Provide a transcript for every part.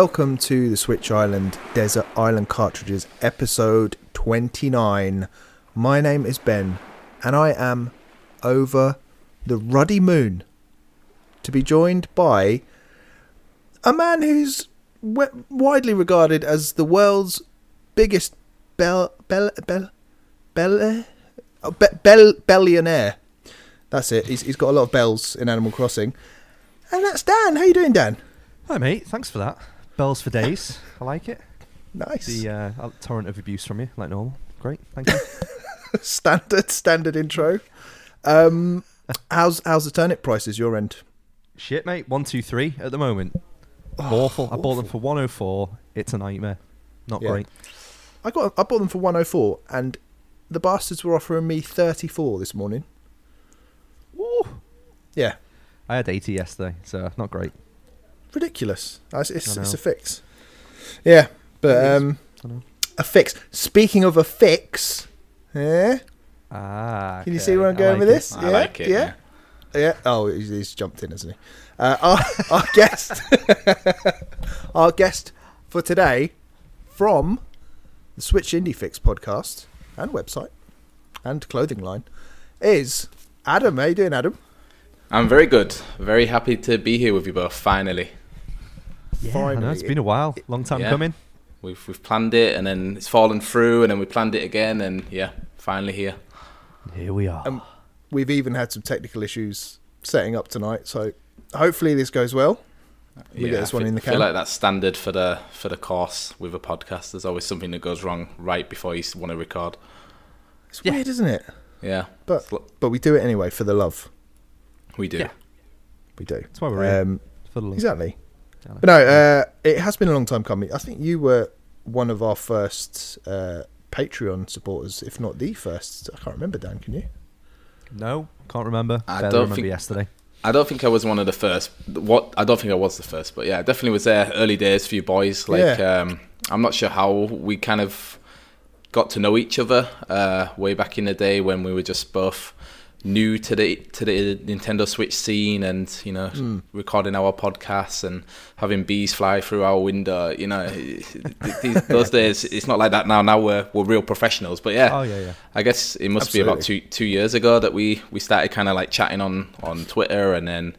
Welcome to the Switch Island Desert Island Cartridges episode 29. My name is Ben and I am over the ruddy moon to be joined by a man who's w- widely regarded as the world's biggest bell bell bell bell uh, oh, be- bell billionaire. That's it. He's, he's got a lot of bells in Animal Crossing. And that's Dan. How you doing, Dan? Hi, mate. Thanks for that. Bells for days. I like it. Nice. The uh, torrent of abuse from you, like normal. Great. Thank you. standard standard intro. Um, how's how's the turnip prices your end? Shit, mate. One, two, three at the moment. Oh, awful. I bought them for 104. It's a nightmare. Not Yeah. great. I got I bought them for 104 and the bastards were offering me 34 this morning. Woo. Yeah, I had 80 yesterday, so not great. Ridiculous. It's, it's, it's a fix. Yeah, but um a fix. Speaking of a fix, yeah. Ah. Can you see where I'm going like with it. this? I yeah, like it, Yeah. Yeah. Oh, he's, he's jumped in, hasn't he? Uh, our, our guest, our guest for today, from the Switch Indie Fix podcast and website and clothing line, is Adam. How you doing, Adam? I'm very good. Very happy to be here with you both. Finally, Yeah, I know. It's been a while. Long time Yeah. coming. we've we've planned it, and then it's fallen through, and then we planned it again, and yeah, finally here. Here we are. Um, We've even had some technical issues setting up tonight, so hopefully this goes well. We yeah, get this I one feel, in the feel like that's standard for the for the course with a podcast. There's always something that goes wrong right before you want to record. It's Yeah. weird, isn't it? Yeah, But but we do it anyway for the love. We do. Yeah. We do. That's why we're here. Um, For the love. exactly. I. But no, uh, it has been a long time coming. I think you were one of our first uh, Patreon supporters, if not the first. I can't remember, Dan. Can you? No, can't remember. I Barely don't remember think- yesterday. I don't think I was one of the first. What I don't think I was the first, but yeah, I definitely was there early days for you boys. Like, Yeah. um, I'm not sure how we kind of got to know each other uh, way back in the day when we were just both new to the to the Nintendo Switch scene, and you know, Hmm. recording our podcasts and having bees fly through our window. You know, these, those days it's not like that now. Now we're we're real professionals, but yeah. Oh, yeah, yeah. I guess it must be about two two years ago that we we started kind of like chatting on on Twitter, and then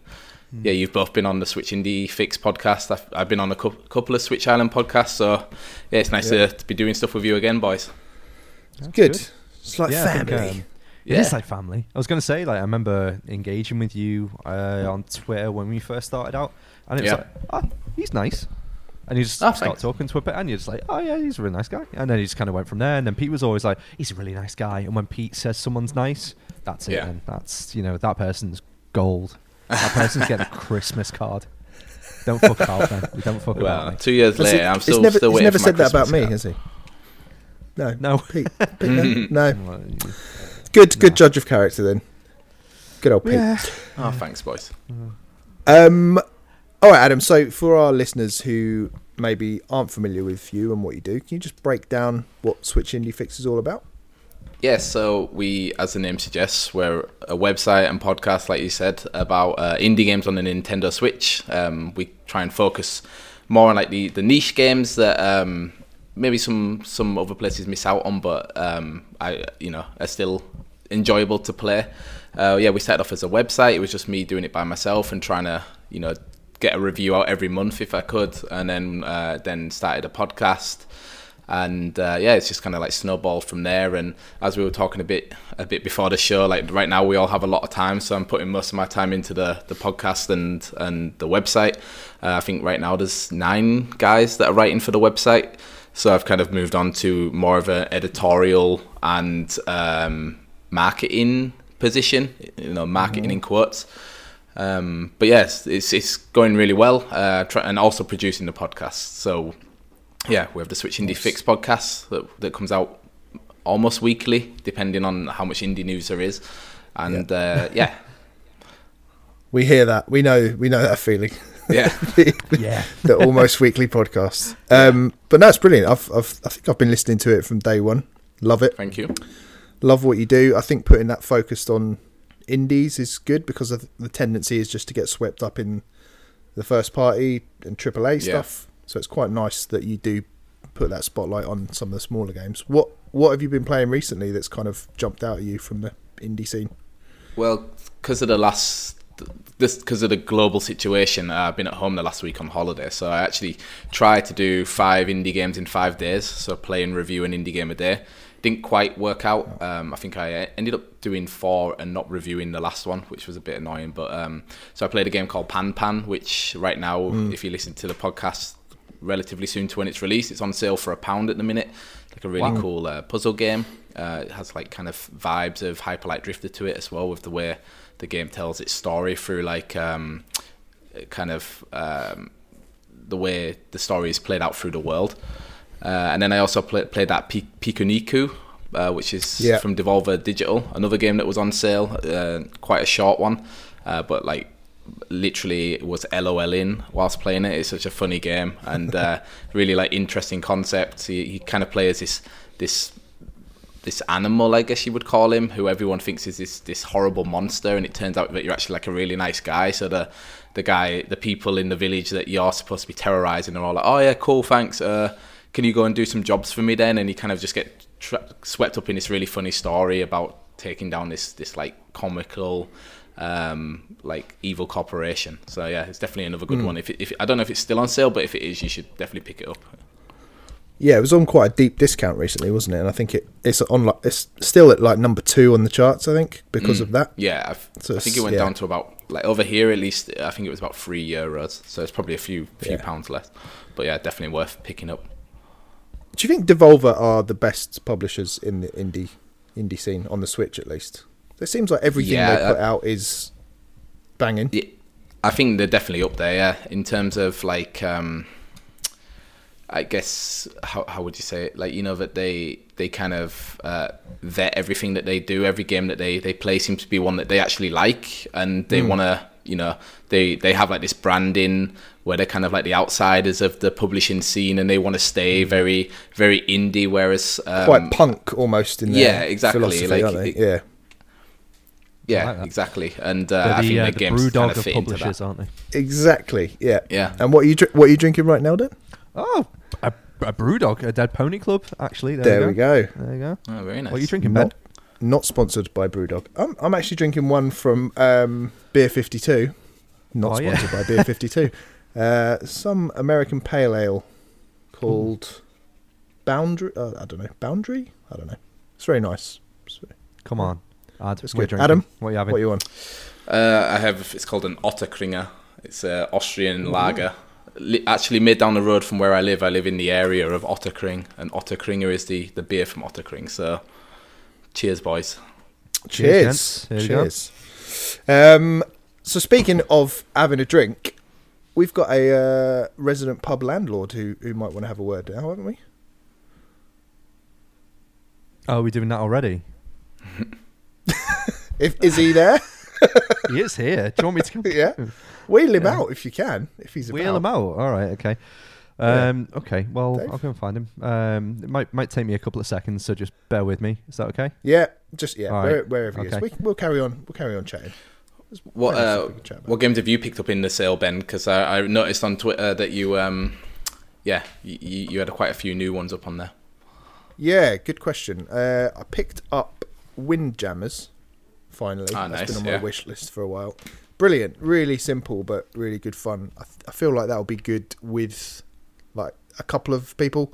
Hmm. yeah, you've both been on the Switch Indie Fix podcast. I've, I've been on a cou- couple of Switch Island podcasts, so yeah, it's nice Yeah. to, to be doing stuff with you again, boys. That's Good. It's like Yeah, family. Yeah. It is like family. I was going to say, like, I remember engaging with you uh, on Twitter when we first started out, and it was Yeah. like, oh, he's nice. And you just Oh, start thanks. talking to a bit, and you're just like, oh, yeah, he's a really nice guy. And then he just kind of went from there. And then Pete was always like, he's a really nice guy. And when Pete says someone's nice, that's it. Yeah. And that's, you know, that person's gold. That person's getting a Christmas card. Don't fuck about, man. Don't fuck Well, about me. two years later, it. I'm He's still never, still he's never said my that about me, Christmas has he? No. No. Pete. Pete no? no. Well, you- Good, good judge of character then. Good old Pete. Yeah. Oh, thanks, boys. Um, all right, Adam. So for our listeners who maybe aren't familiar with you and what you do, can you just break down what Switch Indie Fix is all about? Yes, so we, as the name suggests, we're a website and podcast, like you said, about uh, indie games on the Nintendo Switch. Um, we try and focus more on like the, the niche games that um, maybe some some other places miss out on, but um, I you know are still enjoyable to play. Uh, yeah, we started off as a website. It was just me doing it by myself and trying to you know get a review out every month if I could, and then uh, then started a podcast and uh, yeah, it's just kind of like snowballed from there. And as we were talking a bit a bit before the show, like right now we all have a lot of time, so I'm putting most of my time into the the podcast and and the website. Uh, I think right now there's nine guys that are writing for the website, so I've kind of moved on to more of an editorial and um, marketing position, you know, marketing in quotes. Um, but yes, it's it's going really well, uh, try, and also producing the podcast. So yeah, we have the Switch Indie Fix podcast that, that comes out almost weekly, depending on how much indie news there is. And uh, yeah, We hear that. We know. We know that feeling. Yeah, Yeah. the almost weekly podcast. Um, but no, it's brilliant. I've, I've, I think I've been listening to it from day one. Love it. thank you. Love what you do. I think putting that focused on indies is good because of the tendency is just to get swept up in the first party and AAA Yeah. stuff. So it's quite nice that you do put that spotlight on some of the smaller games. What what have you been playing recently that's kind of jumped out at you from the indie scene? Well, because of the last this because of the global situation, uh, I've been at home the last week on holiday, so I actually tried to do five indie games in five days. So play and review an indie game a day. Didn't quite work out. Um, I think I ended up doing four and not reviewing the last one, which was a bit annoying. But um, so I played a game called Pan Pan, which right now, if you listen to the podcast, relatively soon to when it's released, it's on sale for a pound at the minute. Like a really cool uh, puzzle game. Uh, it has like kind of vibes of Hyperlight Drifter to it as well, with the way the game tells its story through like um, kind of um, the way the story is played out through the world. Uh, and then I also play, played that Pi- Pikuniku, uh, which is Yeah. from Devolver Digital, another game that was on sale, uh, quite a short one, uh, but like literally was LOL in whilst playing it. It's such a funny game and uh, really like interesting concept. He, he kind of plays this this this animal, I guess you would call him, who everyone thinks is this this horrible monster, and it turns out that you're actually like a really nice guy. So the the guy, the people in the village that you're supposed to be terrorizing are all like, "Oh yeah, cool, thanks. Uh, can you go and do some jobs for me then?" And you kind of just get tra- swept up in this really funny story about taking down this this like comical. Um, like evil corporation. So yeah, it's definitely another good one. If, it, if I don't know if it's still on sale, but if it is, you should definitely pick it up. Yeah, it was on quite a deep discount recently, wasn't it? And I think it it's on like it's still at like number two on the charts. I think because of that. Yeah, I've, So I think it went yeah. down to about like over here at least. I think it was about three euros, so it's probably a few few Yeah. pounds less. But yeah, definitely worth picking up. Do you think Devolver are the best publishers in the indie indie scene on the Switch at least? It seems like everything Yeah, they put out is banging. I think they're definitely up there. Yeah, in terms of like, um, I guess how how would you say it? Like you know that they they kind of uh, vet everything that they do. Every game that they they play seems to be one that they actually like, and they want to. You know, they they have like this branding where they're kind of like the outsiders of the publishing scene, and they want to stay very very indie. Whereas um, Quite punk almost in their yeah, exactly, like, aren't they? it- yeah. yeah, like exactly. And uh, They're I think uh, the, the games brew kind of of fit into publishers, that. aren't they? Exactly. Yeah. Yeah. And what are you what are you drinking right now, then? Oh, a, a BrewDog, a Dead Pony Club. Actually, there, There we we go. go. There you go. Oh, very nice. What are you drinking, Ben? Not, not sponsored by BrewDog. I'm, I'm actually drinking one from um, Beer 52. Not Oh, yeah. sponsored by Beer 52. Uh, some American pale ale called Boundary. Uh, I don't know. Boundary? I don't know. It's very nice. It's- Come on, Ad. It's what are you good. drinking? Adam, what are you having? What are you on? Uh, I have. It's called an Ottakringer. It's an Austrian lager. Li- actually, mid down the road from where I live. I live in the area of Ottakring, and Ottakringer is the, the beer from Ottakring. So, cheers, boys. Cheers. gents. Here we go. Cheers. Um, so speaking of having a drink, we've got a uh, resident pub landlord who, who might want to have a word now, haven't we? Oh, are we doing that already? If is he there? he is here. Do you want me to come? yeah. Wheel him Yeah. out if you can. If he's Wheel him out. All right. Okay. Yeah. Um, Okay. Well, Dave? I'll go and find him. Um, it might might take me a couple of seconds, so just bear with me. Is that okay? Yeah, just yeah, All where, right. wherever he is. We, we'll carry on. We'll carry on chatting. What uh, stuff we can chat what games have you picked up in the sale, Ben? Because I, I noticed on Twitter that you um, yeah, you, you had quite a few new ones up on there. Yeah, good question. Uh, I picked up Windjammers. Finally, Ah, that's nice, been on my yeah. wish list for a while. Brilliant, really simple but really good fun. I, th- I feel like that'll be good with like a couple of people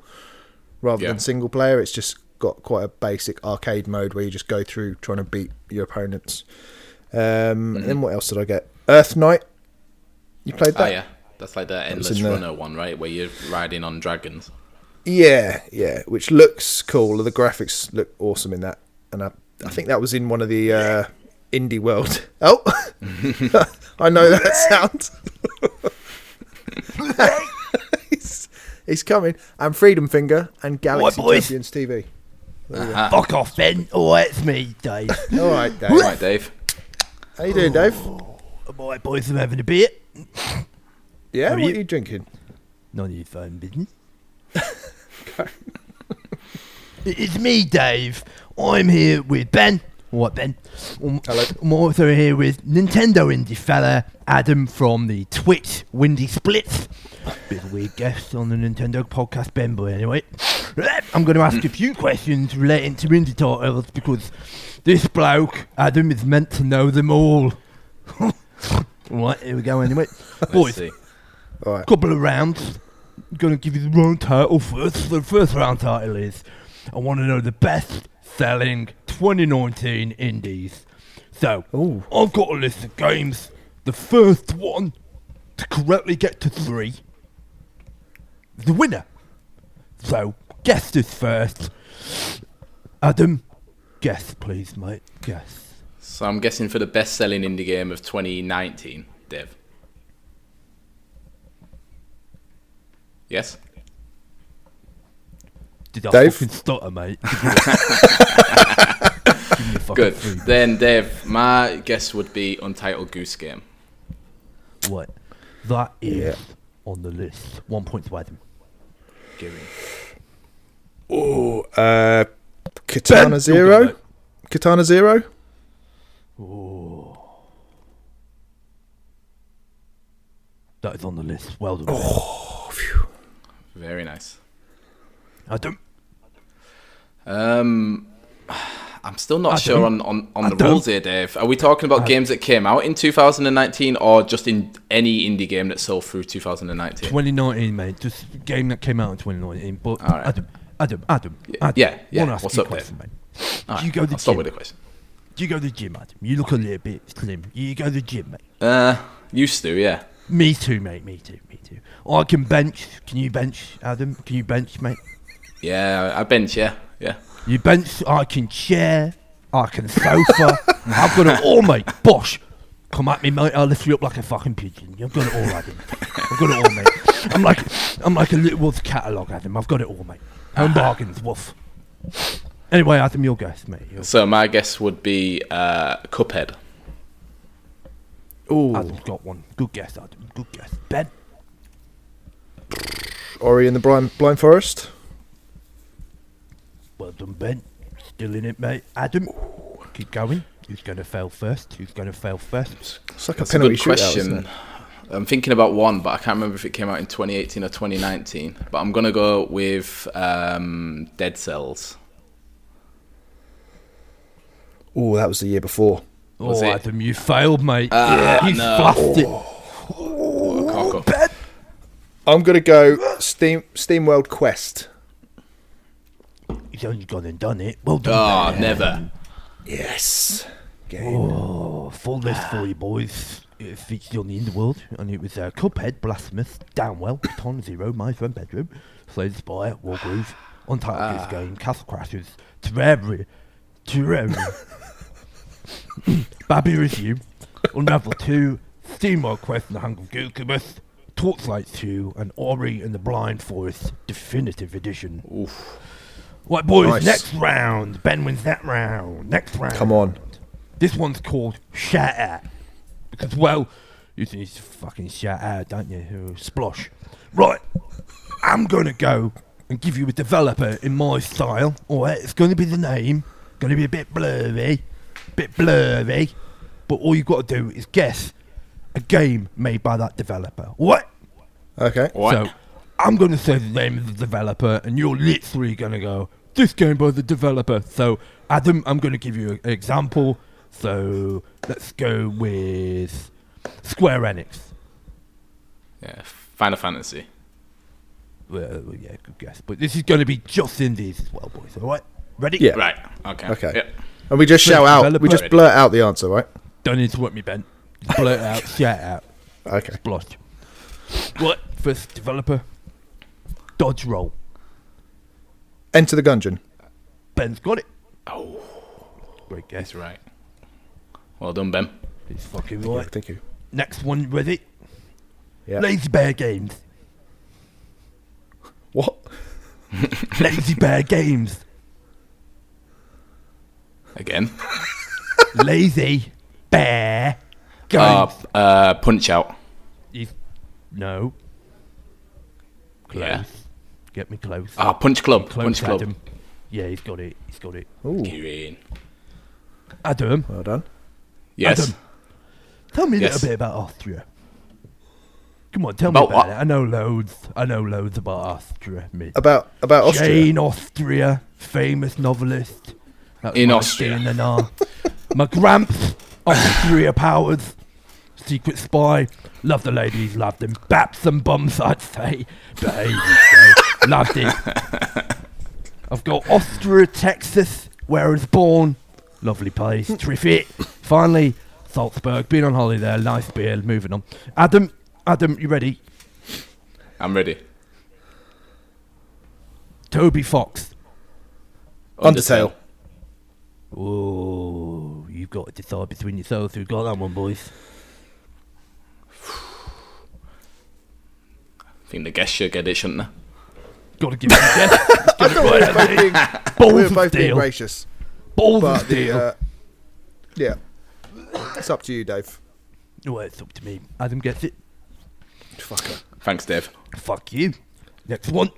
rather Yeah. than single player. It's just got quite a basic arcade mode where you just go through trying to beat your opponents. Um, Mm-hmm. And then what else did I get? Earthnight. You played Ah, that? yeah, that's like the endless the- runner one, right? Where you're riding on dragons. Yeah, yeah, which looks cool. The graphics look awesome in that, and I, I think that was in one of the uh, indie world. Oh, I know that sound. he's, he's coming. And Freedom Finger and Galaxy boys? Champions TV. Aha. Fuck off, Ben. Oh, it's me, Dave. All right, Dave. All right, Dave. How you doing, Dave? All right, boys, I'm having a beer. Yeah, How what are are you? you drinking? None of your phone business. it's me, Dave. I'm here with Ben. What then? Um, Hello. I'm also here with Nintendo indie fella Adam from the Twitch Windy Splits. Bit of a weird guest on the Nintendo podcast, Ben. But anyway, I'm going to ask a few questions relating to indie titles because this bloke Adam is meant to know them all. right, here we go. Anyway, Let's boys, see. All right. couple of rounds. I'm gonna give you the round title first. The first round title is I want to know the best selling 2019 indies. So Ooh. I've got a list of games. The first one to correctly get to three, the winner. So guess this first. Adam, guess please, mate. Guess. So I'm guessing for the best-selling indie game of 2019, Dev. Yes. Did I Dave? fucking stutter, mate? Give me fucking Good. three. Then, Dave, my guess would be Untitled Goose Game. What? That is Yeah. on the list. One point to Adam. Giving. Ooh, uh, Katana Ben, Zero. go. Katana Zero. Oh. That is on the list. Well done. Oh, phew. Very nice. Adam. Um, I'm still not I sure don't- on, on, on the rules here, Dave. Are we talking about games that came out in 2019 or just in any indie game that sold through 2019? 2019, mate. Just a game that came out in 2019. But right. Adam, Adam, Adam, Yeah, Adam. yeah, yeah. Wanna ask What's up, Dave? question, mate. All Do you right, go to the I'll start gym? with the question. Do you go to the gym, Adam? You look a little bit slim. You go to the gym, mate. Uh, used to, yeah. Me too, mate. Me too. Me too. I can bench. Can you bench, Adam? Can you bench, mate? Yeah, I bench, yeah, yeah. You bench. I can chair. I can sofa. I've got it all, mate. Bosh. Come at me, mate. I'll lift you up like a fucking pigeon. I've got it all, Adam. I've got it all, mate. I'm like, I'm like a little wolf's catalogue, Adam. I've got it all, mate. Home bargains, wolf. Anyway, Adam, your guess, mate. Your So my guess would be uh, Cuphead. Ooh, Adam's got one. Good guess, Adam. Good guess. Ben. Ori and the Blind, Blind Forest. Well done, Ben. Still in it, mate. Adam. Keep going. Who's going to fail first? Who's going to fail first? It's like That's a a penalty good shootout, isn't question. it? I'm thinking about one, but I can't remember if it came out in 2018 or 2019. But I'm gonna go with um, Dead Cells. Oh, that was the year before. Was oh, it? Adam, you failed, mate. Ah, you no. fluffed it. Cock up. I'm gonna go Steam Steam World Quest. He's only gone and done it. Well Oh, done. Ben. never. Yes. Game. Oh, full list for you boys. It featured on the Underworld, and it was uh, Cuphead, Blasphemous, Downwell, Ton Zero, My Friend Pedro, Slay the Spire, Wargroove, Untitled Ah. Goose Game, Castle Crashers, Terraria, Terraria, Babby Review, Unravel 2, Steamworld Quest and the Hunger of Gilgamesh, Torchlight 2, and Ori and the Blind Forest Definitive Edition. Oof. Right, boys, Nice. next round. Ben wins that round. Next round. Come on. This one's called Shout Out. Because, well, you need to fucking shout out, don't you? Oh, Splosh. Right, I'm going to go and give you a developer in my style. Alright, it's going to be the name. Going to be a bit blurry. Bit blurry. But all you've got to do is guess a game made by that developer. What? Okay. What? So, I'm going to say the name of the developer, and you're literally going to go, this game by the developer. So, Adam, I'm going to give you an example. So, let's go with Square Enix. yeah, Final Fantasy. Well, yeah, good guess. But this is going to be just indies as well, boys. All right? Ready? Yeah. Right. Okay. Okay. Yep. And we just Please shout out. We just it. blurt out the answer, right? Don't interrupt me, Ben. Just blurt out, shout out, Okay. splosh. What? First developer. Dodge roll. Enter the Gungeon. Ben's got it. Oh, Great guess. that's right. Well done, Ben. He's fucking Yeah, right. thank you. Next one, ready? Yeah. Lazy Bear Games. What? Lazy Bear Games. Again. Lazy Bear Games. Uh, uh, Punch Out. He's- no. Close. Yeah. Get me close. Ah, Punch Club. close, Punch Club. Adam. Yeah, he's got it. He's got it. Ooh. Green. Adam, Well done. Yes. Adam. tell me a Yes. little bit about Austria. Come on, tell About me about what? it. I know loads. I know loads about Austria. Me. About about Austria. Jane Austria, famous novelist. That's In my Austria. DNA. My gramps, Austria powers. Secret spy. Love the ladies, loved them. Baps and bums, I'd say. But Ages ago, loved it. I've got Austria, Texas, where I was born. Lovely place, terrific. Finally, Salzburg. Been on holiday there. Nice beer. Moving on. Adam, Adam, you ready? I'm ready. Toby Fox. Undertale. Oh, you've got to decide between yourselves who got that one, boys. I think the guest should get it, shouldn't they? Got to give it a guess. I thought we were both being, Balls we were of both being steel. gracious, Balls of but the steel. uh, yeah, it's up to you, Dave. well, it's up to me. Adam gets it. Fucker. Thanks, Dave. Fuck you. Next one.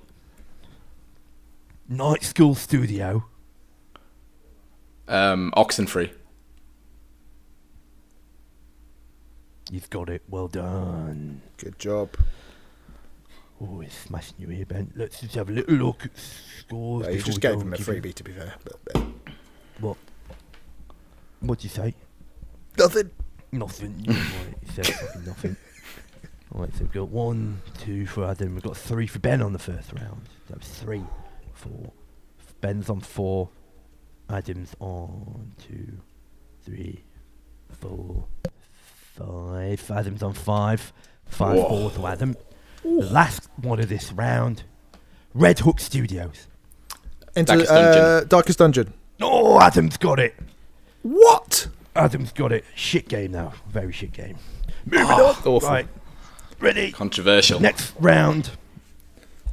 Night School Studio. Um, Oxenfree. You've got it. Well done. Good job. Oh, it's smashing you here, Ben. Let's just have a little look at scores. Yeah, you just gave him a freebie, to be fair. But, uh, What? What'd you say? nothing. Nothing. right, you said fucking nothing. Alright, so we've got one, two for Adam. We've got three for Ben on the first round. That was three, four. Ben's on four. Adam's on two, three, four, five. Adam's on five. Five, Whoa. four to Adam. The last one of this round. Red Hook Studios. Into Darkest uh, Dungeon. Darkest Dungeon. Oh, Adam's got it. What? Adam's got it. Shit game now. Very shit game. Moving Oh, on. awful. Right. Ready? Controversial. Next round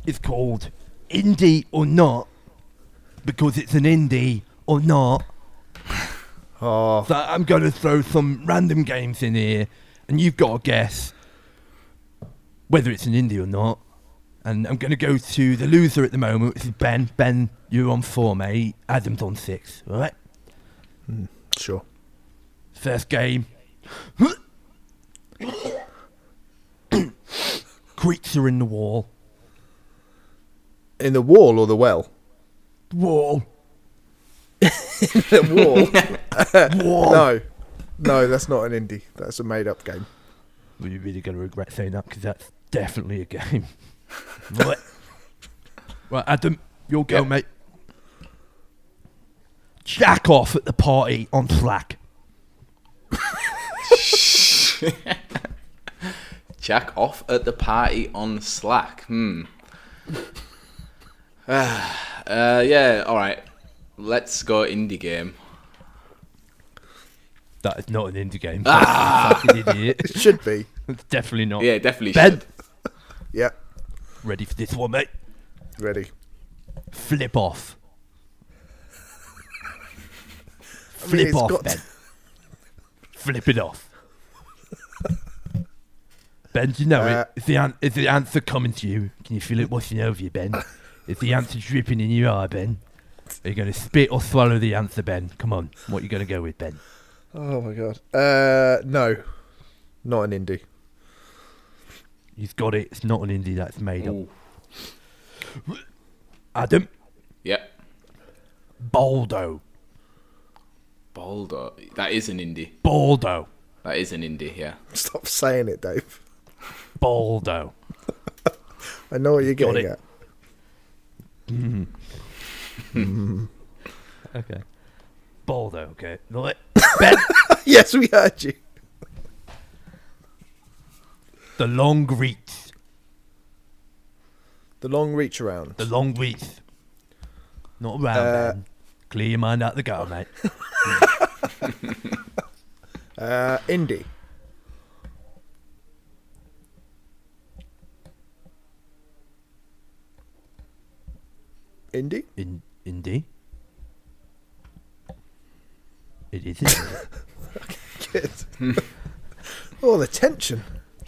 is called Indie or Not because it's an indie or not. Oh, So I'm going to throw some random games in here and you've got to guess whether it's an indie or not. And I'm going to go to the loser at the moment, which is Ben. Ben, you're on four, mate. Adam's on six. All right? Hmm, sure. First game. Creature in the wall. In the wall or the well? Wall. the wall. Wall. no, no, that's not an indie. That's a made-up game. Well, you're really going to regret saying that because that's definitely a game. right. Right, Adam, your go, Yep. mate. Jack off at the party on Slack. Jack off at the party on Slack. Hmm. uh, yeah, alright. Let's go indie game. That is not an indie game. Fucking idiot. It should be. It's definitely not. Yeah, definitely Ben, should. Yeah, ready for this one, mate? ready. Flip off. Flip it's off, got- Ben. Flip it off. Ben, do you know Uh, it? Is the, an- is the answer coming to you? Can you feel it washing over you, Ben? is the answer dripping in your eye, Ben? Are you going to spit or swallow the answer, Ben? Come on. What are you going to go with, Ben? Oh my god. Uh, no, not an indie. You've got it. It's not an indie that's made up. Adam, Yep. Baldo. Baldo. That is an indie. Baldo. That is an indie, yeah. Stop saying it, Dave. Baldo. I know what you're Got getting it. at. Mm-hmm. Okay. Baldo, okay. Right. Ben, yes, we heard you. The long reach. The long reach around. The long reach. Not around, Uh. Clear your mind out the gutter, mate. Uh, indie. Indie? In indie. It is. Good. oh, the tension.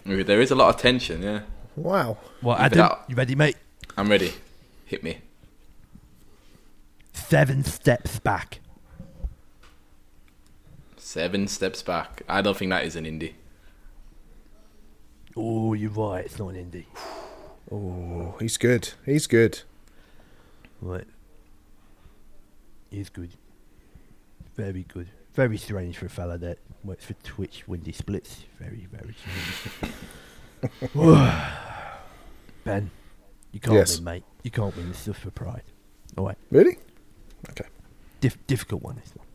Ooh, There is a lot of tension, yeah. Wow. well, Keep it Adam, you ready, mate? I'm ready. Hit me. Seven steps back. Seven steps back. I don't think that is an indie. Oh, you're right. It's not an indie. Oh, he's good. He's good. Right. He's good. Very good. Very strange for a fella that works for Twitch Windy Splits. Very, very strange. ben, you can't Yes. win, mate. You can't win. This stuff for pride. All right. Really? Okay. Dif- difficult one, this one.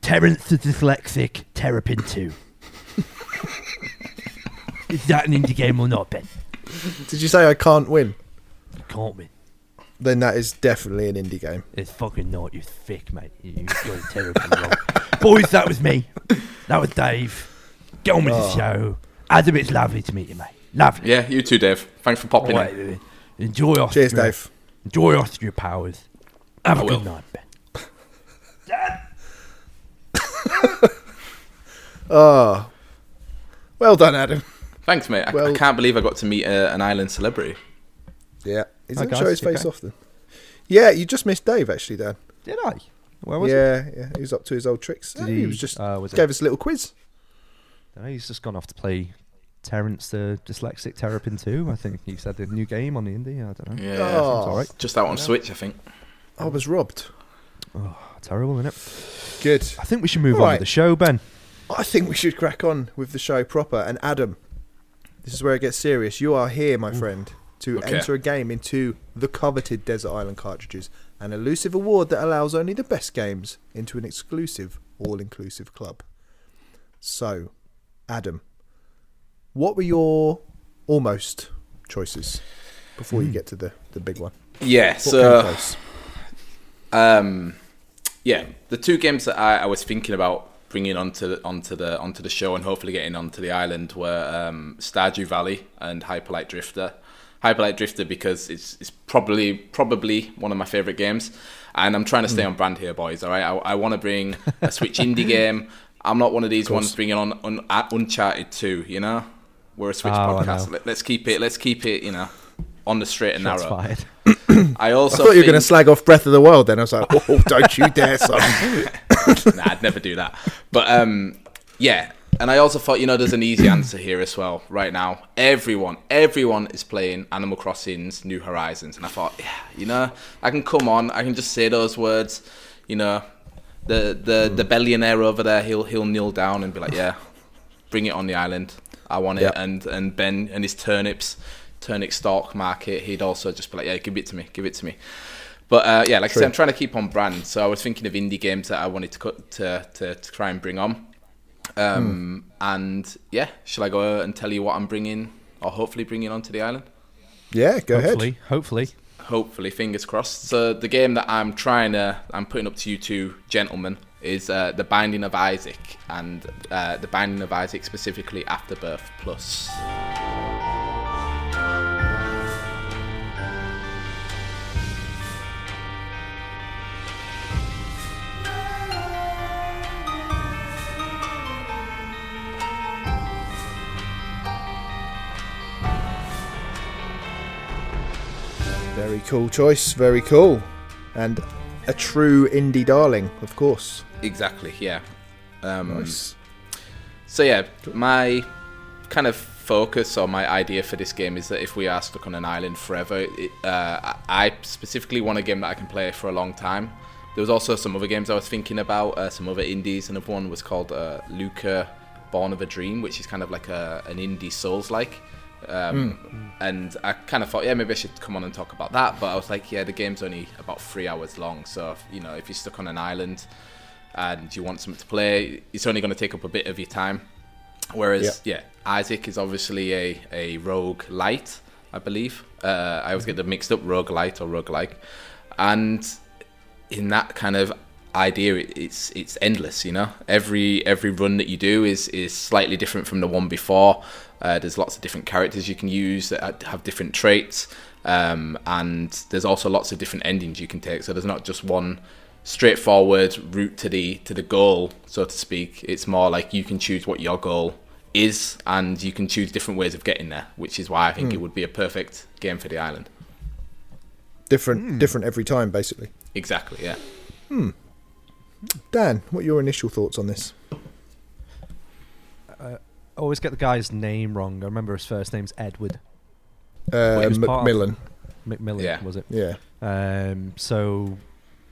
Terence the Dyslexic Terrapin 2. Is that an indie game or not, Ben? Did you say I can't win? You can't win. Then that is definitely an indie game. It's fucking not. You're thick, mate. You, you got terribly wrong. Boys, that was me. That was Dave. Get on with the Oh. show. Adam, it's lovely to meet you, mate. Lovely. Yeah, you too, Dave. Thanks for popping All right, in. enjoy Austria. Cheers, Dave. Enjoy Austria powers. Have a I good will. night, Ben. Oh, well done, Adam. Thanks, mate. I, I Well- can't believe I got to meet uh, an island celebrity. Yeah, he Hi, doesn't show his face okay? often. Yeah, you just missed Dave actually, Dan. Did I? Where was yeah, yeah, he was up to his old tricks. Did he, he- was just uh, was it- gave us a little quiz. No, he's just gone off to play Terrence the Dyslexic Terrapin 2. I think he said a new game on the indie. I don't know. Yeah, Oh. Alright. just out on Switch, I think. I was robbed. Oh, terrible, isn't it? Good. I think we should move on Right. with the show, Ben. I think we should crack on with the show proper. And Adam, this is where it gets serious. You are here, my friend, to Okay. enter a game into the coveted Desert Island cartridges, an elusive award that allows only the best games into an exclusive, all-inclusive club. So, Adam, what were your almost choices before you get to the, the big one? Yeah, What so um, yeah, the two games that I, I was thinking about bringing onto the, onto the onto the show and hopefully getting onto the island were um, Stardew Valley and Hyperlight Drifter. Hyperlight Drifter because it's it's probably probably one of my favorite games, and I'm trying to stay on brand here, boys. All right, I, I want to bring a Switch indie game. I'm not one of these ones bringing on un, uh, Uncharted 2. You know, we're a Switch Oh, podcast. Let, let's keep it. Let's keep it. You know, on the straight and Shots narrow. fired. I I also thought you were going to slag off Breath of the Wild. Then I was like, "Oh, don't you dare, son!" nah, I'd never do that. But um, yeah, and I also thought, you know, there's an easy answer here as well. Right now, everyone, everyone is playing Animal Crossing's New Horizons, and I thought, yeah, you know, I can come on, I can just say those words, you know, the the the billionaire over there, he'll he'll kneel down and be like, yeah, bring it on the island, I want it, Yep. and and Ben and his turnips, turnip stock market, he'd also just be like, yeah, give it to me, give it to me. But uh, yeah, like I said, I'm trying to keep on brand. So I was thinking of indie games that I wanted to cut to to, to try and bring on. Um, And yeah, shall I go and tell you what I'm bringing, or hopefully bringing onto the island? yeah, go ahead. hopefully, hopefully. Hopefully, fingers crossed. So the game that I'm trying to, I'm putting up to you two gentlemen is uh, the Binding of Isaac, and uh, the Binding of Isaac specifically Afterbirth Plus. Very cool choice. Very cool, and a true indie darling, of course. Exactly, yeah. Um, Nice. So yeah, my kind of focus or my idea for this game is that if we are stuck on an island forever, it, uh, I specifically want a game that I can play for a long time. There was also some other games I was thinking about, uh, some other indies. Another one was called uh, Lucah Born of a Dream, which is kind of like a, an indie Souls-like. Um, And I kind of thought, yeah, maybe I should come on and talk about that. But I was like, yeah, the game's only about three hours long, so if, you know, if you're stuck on an island and you want something to play, it's only going to take up a bit of your time. Whereas, yeah, Isaac is obviously a, a rogue light, I believe. Uh, I always get them mixed up, rogue light or rogue like. And in that kind of idea, it's it's endless. You know, every every run that you do is is slightly different from the one before. Uh, there's lots of different characters you can use that have different traits, um, and there's also lots of different endings you can take. So there's not just one straightforward route to the to the goal, so to speak. It's more like you can choose what your goal is, and you can choose different ways of getting there, which is why I think it would be a perfect game for the island. Different, different every time, basically. Exactly, yeah. Hmm. Dan, what are your initial thoughts on this? I always get the guy's name wrong. I remember his first name's Edward Uh, he was of- McMillen, Yeah. was it? Yeah. Um, so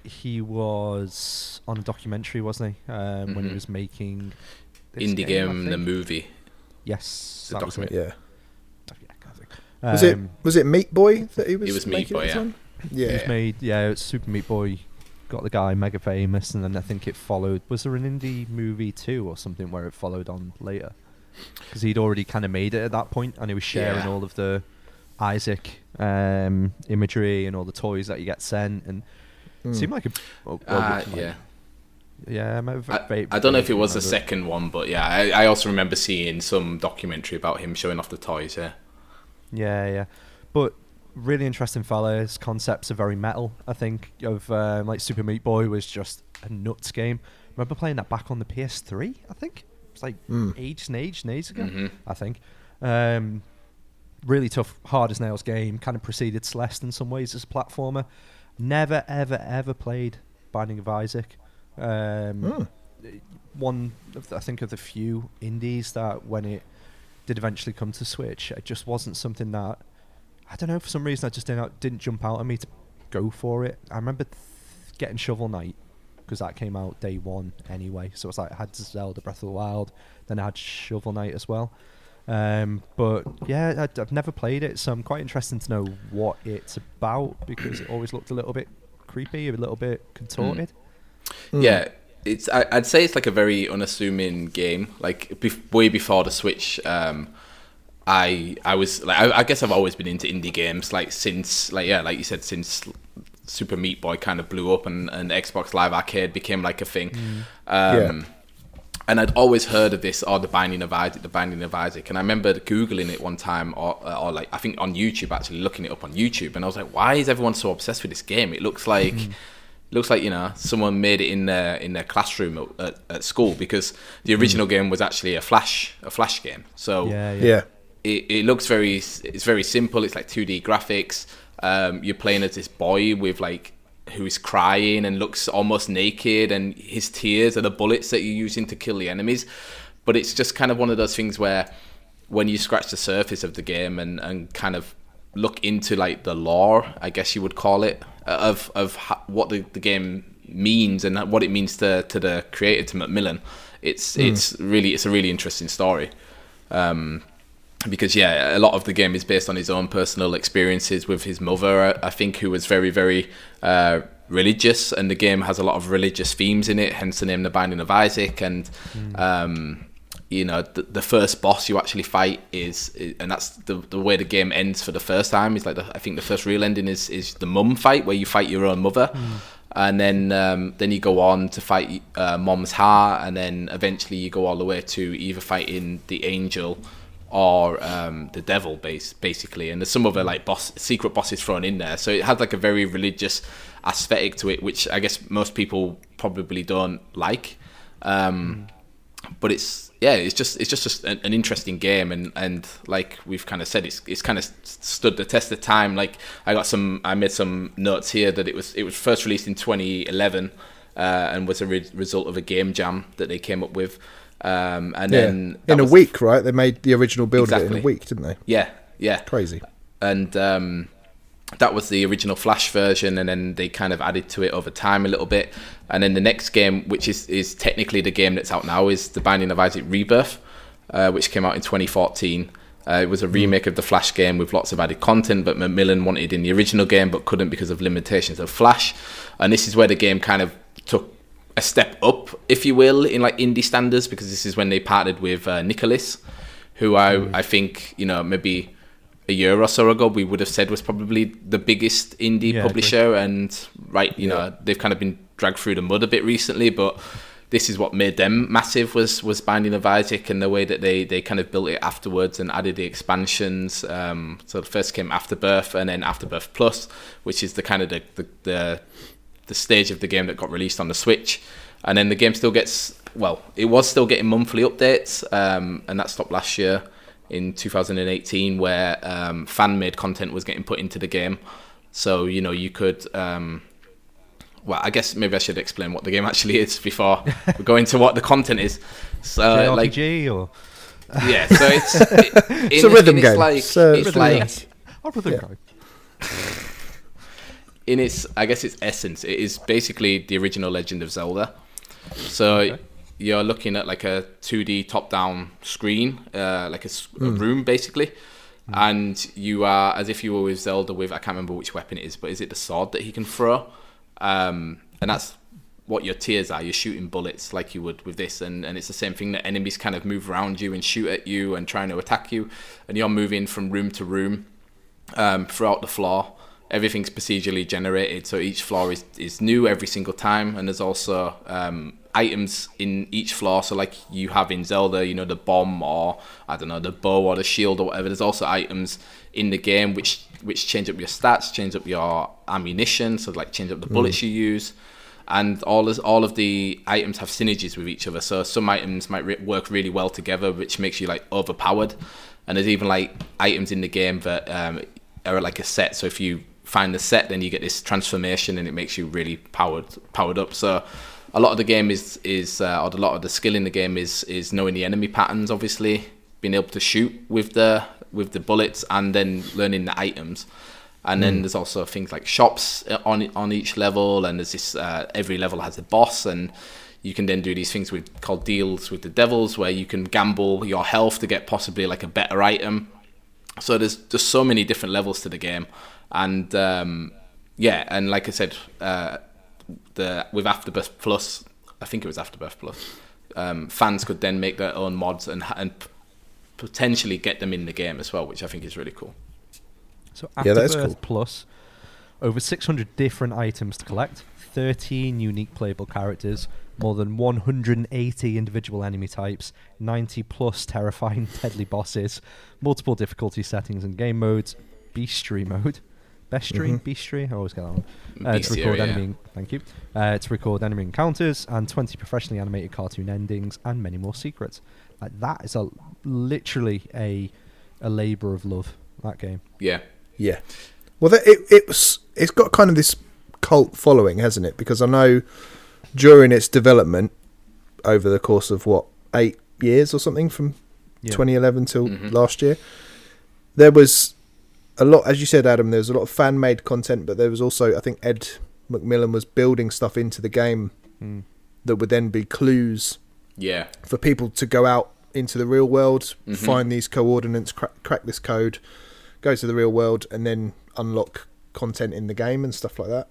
he was on a documentary, wasn't he? Um, When he Mhm. was making this Indie I game, the movie. Yes, The that documentary. Yeah. Yeah, I can't think. Was it Um, was it Meat Boy that he was? It was Meat Boy, this yeah. on? It was made, yeah, it's Super Meat Boy got the guy mega famous, and then I think it followed. Was there an indie movie too, or something where it followed on later? Because he'd already kind of made it at that point, and he was sharing Yeah. all of the Isaac um, imagery and all the toys that you get sent, and Mm. seemed like a. a- a- Uh, like- yeah. yeah. I'm a v- I, va- I don't know if it was the second one, but yeah, I, I also remember seeing some documentary about him showing off the toys. Yeah, Yeah, yeah. But really interesting fella. His concepts are very metal, I think. Of um, like Super Meat Boy was just a nuts game. remember playing that back on the PS3, I think. It's like Mm. ages and ages and ages ago, Mhm. I think. Um, really tough, hard as nails game. Kind of preceded Celeste in some ways as a platformer. Never, ever, ever played Binding of Isaac. Um, Mm. one of the, I think of the few indies that when it did eventually come to Switch, it just wasn't something that I don't know for some reason I just didn't didn't jump out at me to go for it. I remember th- getting Shovel Knight because that came out day one anyway. So it's like I had Zelda Breath of the Wild, then I had Shovel Knight as well. Um, but yeah, I'd, I've never played it, so I'm quite interested to know what it's about because it always looked a little bit creepy, a little bit contorted. Mm. yeah. It's I, I'd say it's like a very unassuming game. Like bef- way before the Switch, um, I I was like I, I guess I've always been into indie games. Like since like yeah, like you said, since Super Meat Boy kind of blew up and, and Xbox Live Arcade became like a thing. Mm. Um, And I'd always heard of this, or the Binding of Isaac, the Binding of Isaac, and I remember googling it one time, or, uh, or like I think on YouTube, actually looking it up on YouTube, and I was like, why is everyone so obsessed with this game? It looks like, mm. it looks like you know someone made it in their in their classroom at, at, at school because the mm. original game was actually a flash a flash game. So Yeah, yeah. Yeah. it, it looks very it's very simple it's like 2d graphics um, you're playing as this boy with like who is crying and looks almost naked and his tears are the bullets that you're using to kill the enemies. But it's just kind of one of those things where when you scratch the surface of the game and, and kind of look into like the lore i guess you would call it of of what the, the game means and what it means to, to the creator to McMillen it's it's really it's a really interesting story. Um, because yeah, a lot of the game is based on his own personal experiences with his mother. I think who was very very uh, religious, and the game has a lot of religious themes in it. Hence the name, The Binding of Isaac, and um, you know the, the first boss you actually fight is, and that's the the way the game ends for the first time. Is like the, I think the first real ending is is the mum fight where you fight your own mother. And then, um, then you go on to fight uh, Mom's heart, and then eventually you go all the way to either fighting the angel or um, the devil base basically. And there's some other like boss secret bosses thrown in there. So it had like a very religious aesthetic to it which i guess most people probably don't like. Um, but it's yeah it's just it's just, an, an interesting game. And and like we've kind of said it's it's kind of stood the test of time. Like i got some i made some notes here that it was it was first released in 2011 uh, and was a re- result of a game jam that they came up with um, and Yeah. then In a was- week, right? They made the original build of it in a week, didn't they? yeah, yeah. Crazy. And um, that was the original Flash version, and then they kind of added to it over time a little bit. And then the next game, which is, is technically the game that's out now, is The Binding of Isaac Rebirth, uh, which came out in 2014. Uh, it was a remake of the Flash game with lots of added content, but McMillen wanted in the original game, but couldn't because of limitations of Flash. And this is where the game kind of took a step up, if you will, in like indie standards, because this is when they partnered with uh, Nicalis, who I I think you know maybe a year or so ago we would have said was probably the biggest indie Yeah, publisher, and right, you know they've kind of been dragged through the mud a bit recently, but this is what made them massive was was Binding of Isaac and the way that they they kind of built it afterwards and added the expansions. Um, so the first came Afterbirth and then Afterbirth Plus, which is the kind of the the, the the stage of the game that got released on the Switch, and then the game still gets well. It was still getting monthly updates, um, and that stopped last year in 2018, where um, fan made content was getting put into the game. So you know you could um, well, I guess maybe I should explain what the game actually is before we go into what the content is. So, uh, like, or yeah, so it's it, It's a rhythm in its game. Like, It's a it's rhythm like game. I'd rather Yeah. go. In its I guess its essence, it is basically the original Legend of Zelda. So you're looking at like a 2D top-down screen, uh, like a room basically, and you are as if you were with Zelda with I can't remember which weapon it is, but is it the sword that he can throw? Um, and that's what your tears are. You're shooting bullets like you would with this, and, and it's the same thing that enemies kind of move around you and shoot at you and trying to attack you, and you're moving from room to room um, throughout the floor. Everything's procedurally generated, so each floor is, is new every single time, and there's also um, items in each floor. So, like you have in Zelda, you know, the bomb or I don't know, the bow or the shield or whatever. There's also items in the game which which change up your stats, change up your ammunition, so like change up the bullets you use and all this, all of the items have synergies with each other. So some items might re- work really well together, which makes you like overpowered. And there's even like items in the game that um, are like a set. So if you find the set, then you get this transformation, and it makes you really powered powered up. So a lot of the game is is uh, or a lot of the skill in the game is is knowing the enemy patterns, obviously. Being able to shoot with the with the bullets, and then learning the items. And then there's also things like shops uh, on on each level and there's this uh, every level has a boss and you can then do these things with called deals with the devils where you can gamble your health to get possibly like a better item. So there's just so many different levels to the game and um, yeah and like i said uh, the with afterbirth plus i think it was afterbirth plus um, fans could then make their own mods and and potentially get them in the game as well which i think is really cool So Yeah, that is Afterbirth cool. Plus, over 600 different items to collect, 13 unique playable characters, more than 180 individual enemy types, 90 plus terrifying deadly bosses, multiple difficulty settings and game modes, bestiary mode. Bestiary, Mhm. bestiary, I always get that one. Uh, to record yeah. enemy, thank you. Uh, to record enemy encounters and 20 professionally animated cartoon endings and many more secrets. Like that is a literally a a labor of love. That game. yeah Yeah. Well, that, it it was it's got kind of this cult following, hasn't it? Because I know during its development over the course of what eight years or something from Yeah. 2011 till Mhm. last year, there was a lot, as you said, Adam. There was a lot of fan made content, but there was also, I think, Ed McMillen was building stuff into the game Mm. that would then be clues yeah for people to go out into the real world, Mhm. find these coordinates, crack, crack this code, go to the real world, and then unlock content in the game and stuff like that.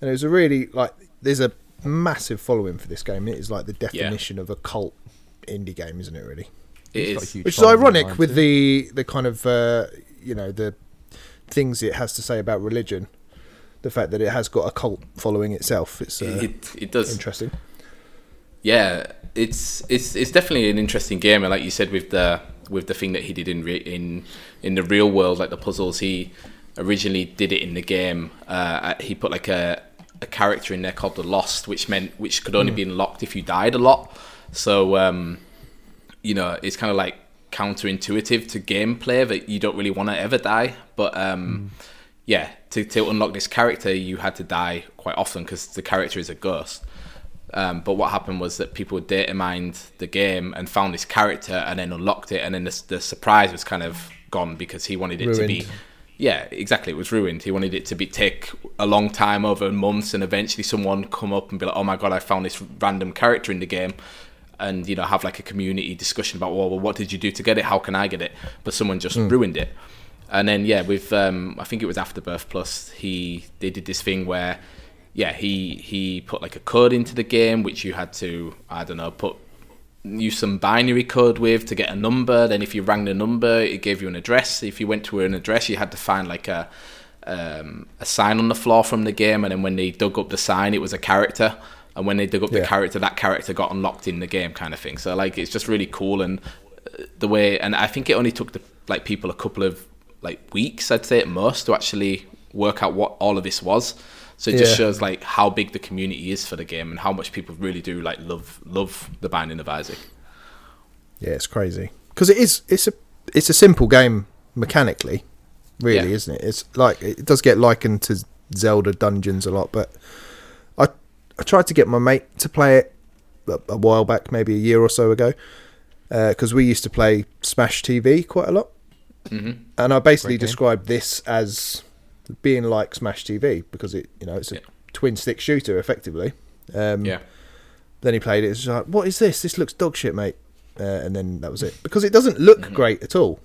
And it was a really like there's a massive following for this game. It is like the definition of a cult indie game, isn't it? Really, It It's got a is. huge which is ironic with too. the the kind of uh, you know the things it has to say about religion. The fact that it has got a cult following itself, it's uh, It, it does. interesting. Yeah, it's it's it's definitely an interesting game, and like you said, with the with the thing that he did in re- in in the real world, like the puzzles, he originally did it in the game. Uh, he put like a a character in there called the Lost, which meant which could only be unlocked if you died a lot. So um, you know, it's kind of like counterintuitive to gameplay that you don't really want to ever die, but um, yeah, to to unlock this character, you had to die quite often because the character is a ghost. Um, but what happened was that people data mined the game and found this character and then unlocked it, and then the, the surprise was kind of gone because he wanted it to be. Yeah, exactly. It was ruined. He wanted it to be take a long time over months, and eventually someone come up and be like, "Oh my god, I found this random character in the game," and you know have like a community discussion about, "Well, well what did you do to get it? How can I get it?" But someone just ruined it. And then yeah, with um, I think it was Afterbirth Plus, he they did this thing where yeah, he he put like a code into the game which you had to I don't know put use some binary code with to get a number. Then if you rang the number, it gave you an address. If you went to an address, you had to find like a um, a sign on the floor from the game, and then when they dug up the sign, it was a character. And when they dug up the character, that character got unlocked in the game, kind of thing. So like, it's just really cool, and uh, the way, and I think it only took the like people a couple of like weeks, I'd say at most, to actually work out what all of this was. So it just Yeah. shows like how big the community is for the game and how much people really do like love love the Binding of Isaac. Yeah, it's crazy because it is. It's a it's a simple game mechanically, really, Yeah. isn't it? It's like it does get likened to Zelda Dungeons a lot, but I I tried to get my mate to play it a, a while back, maybe a year or so ago, uh, because we used to play Smash TV quite a lot, hmm and I basically Great game. described this as being like Smash TV because it, you know, it's a Yeah. twin stick shooter effectively. Um, Yeah. Then he played it. It's like, what is this? This looks dog shit, mate. Uh, and then that was it because it doesn't look Mhm. great at all,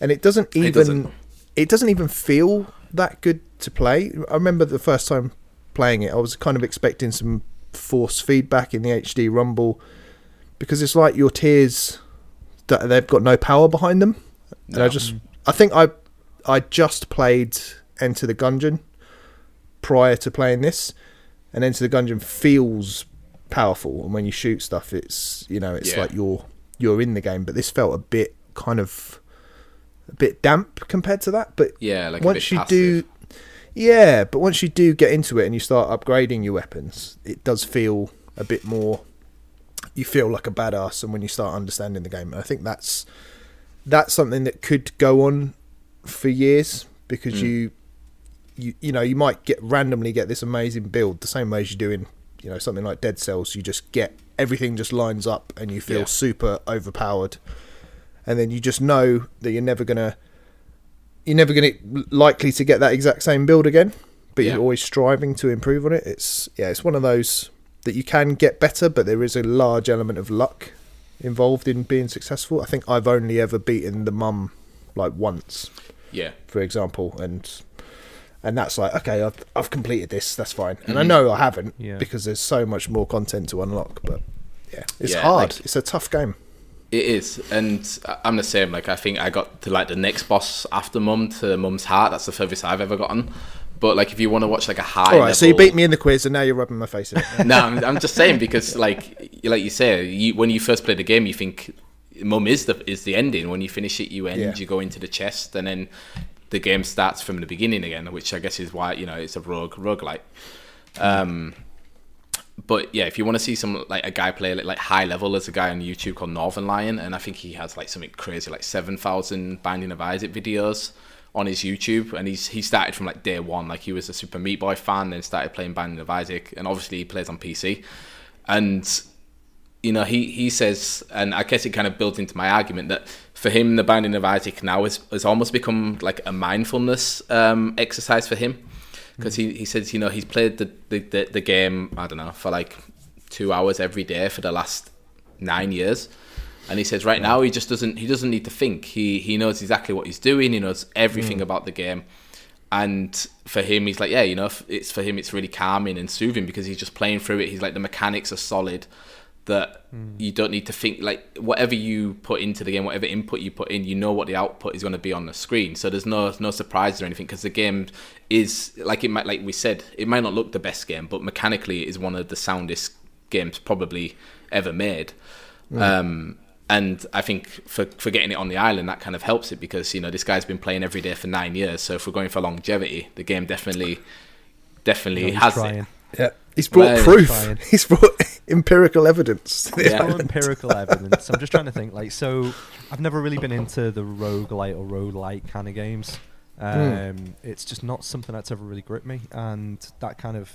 and it doesn't even It doesn't. it doesn't even feel that good to play. I remember the first time playing it, I was kind of expecting some force feedback in the HD Rumble because it's like your tears that they've got no power behind them. And I um, just, I think I, I just played Enter the Gungeon prior to playing this, and Enter the Gungeon feels powerful, and when you shoot stuff, it's you know it's Yeah. like you're you're in the game. But this felt a bit kind of a bit damp compared to that. But Yeah, like a once bit you passive. do, yeah, but once you do get into it and you start upgrading your weapons, it does feel a bit more. You feel like a badass, and when you start understanding the game, and I think that's that's something that could go on for years because Mm. you you you know you might get randomly get this amazing build the same way as you do in you know something like Dead Cells. You just get everything just lines up, and you feel Yeah. super overpowered, and then you just know that you're never gonna you're never gonna likely to get that exact same build again. But Yeah. you're always striving to improve on it. It's yeah, it's one of those that you can get better, but there is a large element of luck involved in being successful. I think I've only ever beaten the mum like once, Yeah. for example, and and that's like okay, I've I've completed this, that's fine. And I Mhm. know I haven't Yeah. because there's so much more content to unlock. But yeah, it's Yeah, hard. like- it's a tough game. It is, and I- I'm the same. Like I think I got to like the next boss after Mum to Mum's Heart. That's the furthest I've ever gotten. But like, if you want to watch like a high, All right, so you beat me in the quiz, and now you're rubbing my face in it. no, I'm, I'm just saying because like like you say, you, when you first play the game, you think Mum is the is the ending. When you finish it, you end. Yeah. You go into the chest, and then the game starts from the beginning again, which I guess is why you know it's a rogue rogue like. Um, but yeah, if you want to see some like a guy play like, like high level, there's a guy on YouTube called Northern Lion, and I think he has like something crazy like seven thousand Binding of Isaac videos on his YouTube, and he's he started from like day one, like he was a Super Meat Boy fan, then started playing Binding of Isaac, and obviously he plays on PC, and you know he he says, and I guess it kind of built into my argument that for him the Binding of Isaac now has has almost become like a mindfulness um, exercise for him. Because he, he says you know he's played the, the, the, the game I don't know for like two hours every day for the last nine years and he says right now he just doesn't he doesn't need to think. He he knows exactly what he's doing. He knows everything hmm. about the game. And for him he's like yeah you know it's for him it's really calming and soothing because he's just playing through it. He's like the mechanics are solid that hmm. you don't need to think like whatever you put into the game whatever input you put in you know what the output is going to be on the screen. So there's no no surprises or anything because the game is like it might like we said it might not look the best game but mechanically it is one of the soundest games probably ever made. Hmm. Um and I think for for getting it on the island, that kind of helps it because you know this guy's been playing every day for nine years. So if we're going for longevity, the game definitely definitely He's has trying. it. Yeah, he's brought Well, proof. trying. He's brought empirical evidence. to this Yeah. Island. empirical evidence. I'm just trying to think. Like, so I've never really been into the roguelite or roguelike kind of games. Um, It's just not something that's ever really gripped me, and that kind of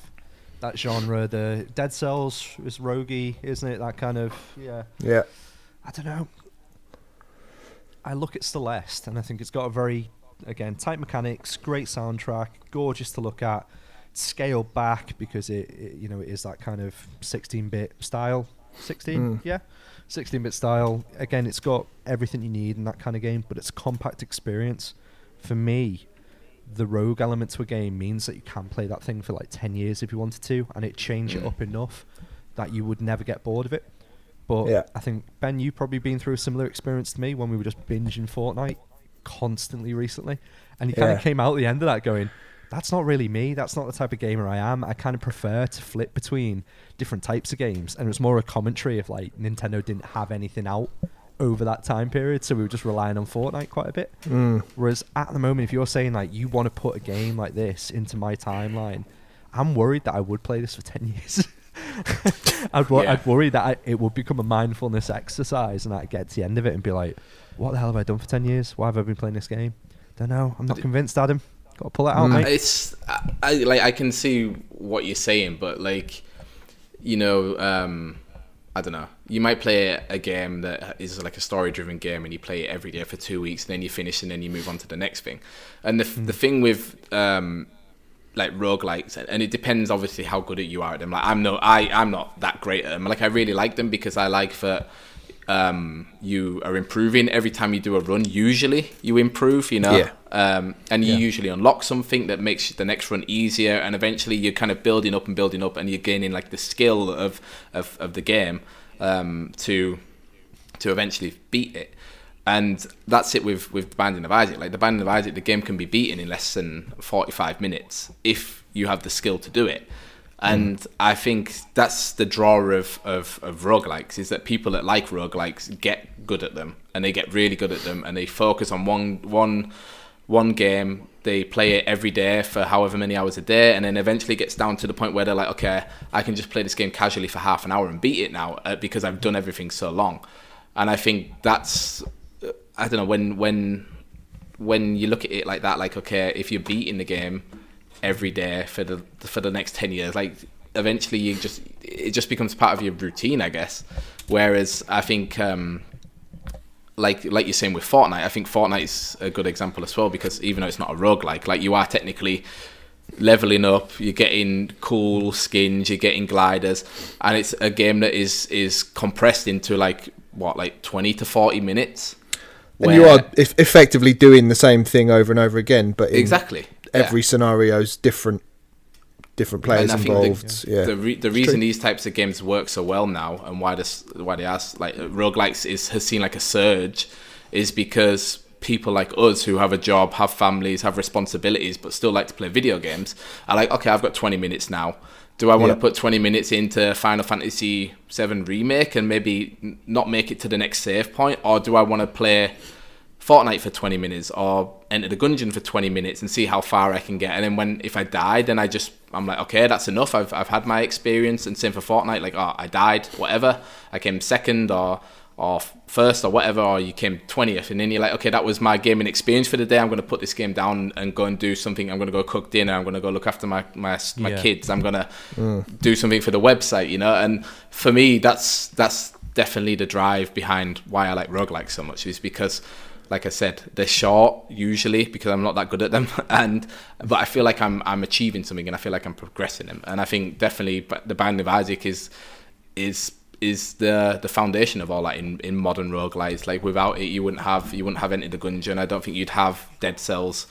that genre, the Dead Cells is roguey, isn't it? That kind of yeah. Yeah, I don't know. I look at Celeste and I think it's got a very, again, tight mechanics, great soundtrack, gorgeous to look at, scaled back because it, it you know, it is that kind of 16-bit style. 16, Mm. yeah, 16-bit style. Again, it's got everything you need in that kind of game, but it's a compact experience. For me, the rogue element to a game means that you can play that thing for like 10 years if you wanted to, and it change it Mm. up enough that you would never get bored of it. But Yeah. I think Ben, you've probably been through a similar experience to me when we were just binging Fortnite constantly recently, and you kind Yeah. of came out at the end of that going, "That's not really me. That's not the type of gamer I am. I kind of prefer to flip between different types of games." And it was more a commentary of like Nintendo didn't have anything out over that time period, so we were just relying on Fortnite quite a bit. Mm. Whereas at the moment, if you're saying like you want to put a game like this into my timeline, I'm worried that I would play this for ten years. I'd, wor- Yeah. I'd worry that I, it would become a mindfulness exercise, and I'd get to the end of it and be like, "What the hell have I done for ten years? Why have I been playing this game? Don't know. I'm not convinced, Adam. Got to pull it out, Mm. mate." It's I, I like I can see what you're saying, but like you know, um, I don't know. You might play a game that is like a story-driven game, and you play it every day for two weeks, and then you finish, and then you move on to the next thing. And the the thing with um, like roguelikes and it depends obviously how good at you are at them like i'm no i i'm not that great at them like i really like them because i like that um you are improving every time you do a run usually you improve you know Yeah. um and you Yeah. usually unlock something that makes the next run easier and eventually you're kind of building up and building up and you're gaining like the skill of of, of the game um to to eventually beat it. And that's it with with the Binding of Isaac. Like the Binding of Isaac, the game can be beaten in less than forty five minutes if you have the skill to do it. And I think that's the draw of, of, of roguelikes is that people that like roguelikes get good at them and they get really good at them and they focus on one one one game, they play it every day for however many hours a day, and then eventually it gets down to the point where they're like, okay, I can just play this game casually for half an hour and beat it now uh, because I've done everything so long. And I think that's, I don't know, when when when you look at it like that, like okay, if you're beating the game every day for the for the next ten years, like eventually you just it just becomes part of your routine, I guess. Whereas I think. um like like you're saying with Fortnite, I think Fortnite is a good example as well because even though it's not a roguelike, like you are technically leveling up, you're getting cool skins, you're getting gliders, and it's a game that is is compressed into like what like 20 to 40 minutes. And you are eff- effectively doing the same thing over and over again, but in exactly yeah. scenario is different, different players And I think the- involved. yeah, The re- the reason true. these types of games work so well now, and why this why they ask like roguelikes is has seen like a surge, is because people like us who have a job, have families, have responsibilities, but still like to play video games, are like, okay, I've got twenty minutes now. Do I want Yeah. to put twenty minutes into Final Fantasy VII remake and maybe not make it to the next save point, or do I want to play Fortnite for 20 minutes or enter the Gungeon for 20 minutes and see how far I can get. And then when if I die, then I just I'm like, okay, that's enough. I've I've had my experience. And same for Fortnite, like, oh, I died, whatever. I came second or or first or whatever, or you came 20th, and then you're like, okay, that was my gaming experience for the day. I'm going to put this game down and go and do something. I'm going to go cook dinner. I'm going to go look after my my, my Yeah. kids. I'm going to mm. do something for the website, you know. And for me, that's that's definitely the drive behind why I like roguelike so much is because like I said, they're short usually because I'm not that good at them, and but I feel like I'm I'm achieving something and I feel like I'm progressing them, and I think definitely but the Binding of Isaac is is is the the foundation of all that in, in modern roguelites. Like without it, you wouldn't have you wouldn't have Enter the Gungeon. I don't think you'd have Dead Cells.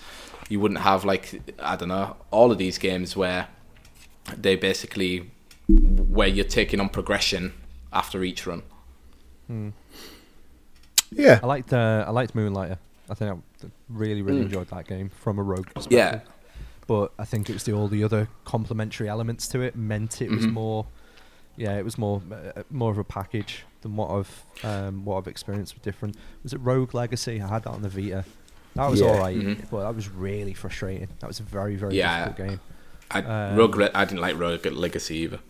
You wouldn't have like I don't know all of these games where they basically where you're taking on progression after each run. yeah, I liked uh, I liked Moonlighter. I think I really really Mm. enjoyed that game from a rogue perspective. Yeah, but I think it was the all the other complementary elements to it meant it was Mhm. more, yeah, it was more uh, more of a package than what I've um, what I've experienced with different. Was it Rogue Legacy? I had that on the Vita. That was Yeah. all right, Mhm. but that was really frustrating. That was a very very Yeah. difficult game. I Um, Rogue I didn't like Rogue Legacy either.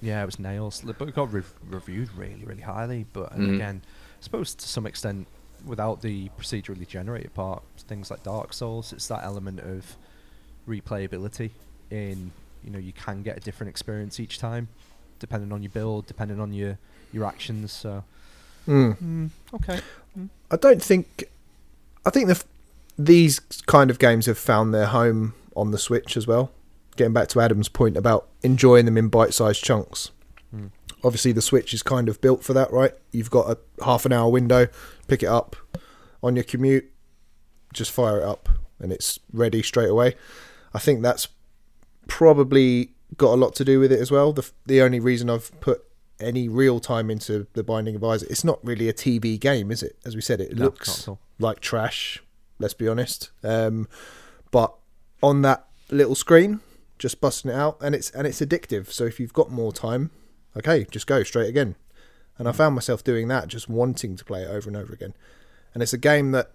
Yeah, it was nails, but it got rev- reviewed really really highly. But Mhm. again, I suppose to some extent, without the procedurally generated part, things like Dark Souls, it's that element of replayability. In you know, you can get a different experience each time, depending on your build, depending on your your actions. So, Mm. mm, okay, I don't think. I think the f- these kind of games have found their home on the Switch as well. Getting back to Adam's point about enjoying them in bite-sized chunks. Mm. Obviously, the Switch is kind of built for that, right? You've got a half an hour window, pick it up on your commute, just fire it up, and it's ready straight away. I think that's probably got a lot to do with it as well. The the only reason I've put any real time into the Binding of Isaac, it's not really a TV game, is it? As we said, it No, looks like trash. Let's be honest. Um, but on that little screen, just busting it out, and it's and it's addictive. So if you've got more time, okay, just go straight again. And I found myself doing that, just wanting to play it over and over again. And it's a game that,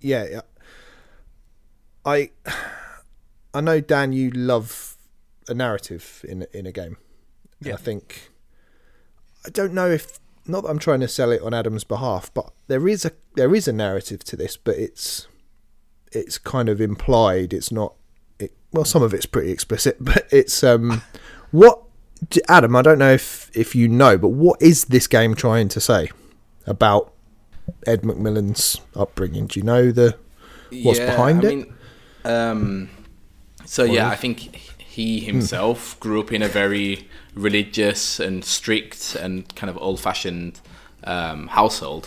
yeah, I I know Dan, you love a narrative in in a game. And Yeah. I think I don't know if not that I'm trying to sell it on Adam's behalf, but there is a there is a narrative to this, but it's it's kind of implied. It's not. It, well, some of it's pretty explicit, but it's um, what Adam, I don't know if if you know, but what is this game trying to say about Ed McMillen's upbringing? Do you know the what's behind I it? Mean, um, so yeah, I think he himself grew up in a very religious and strict and kind of old-fashioned um, household,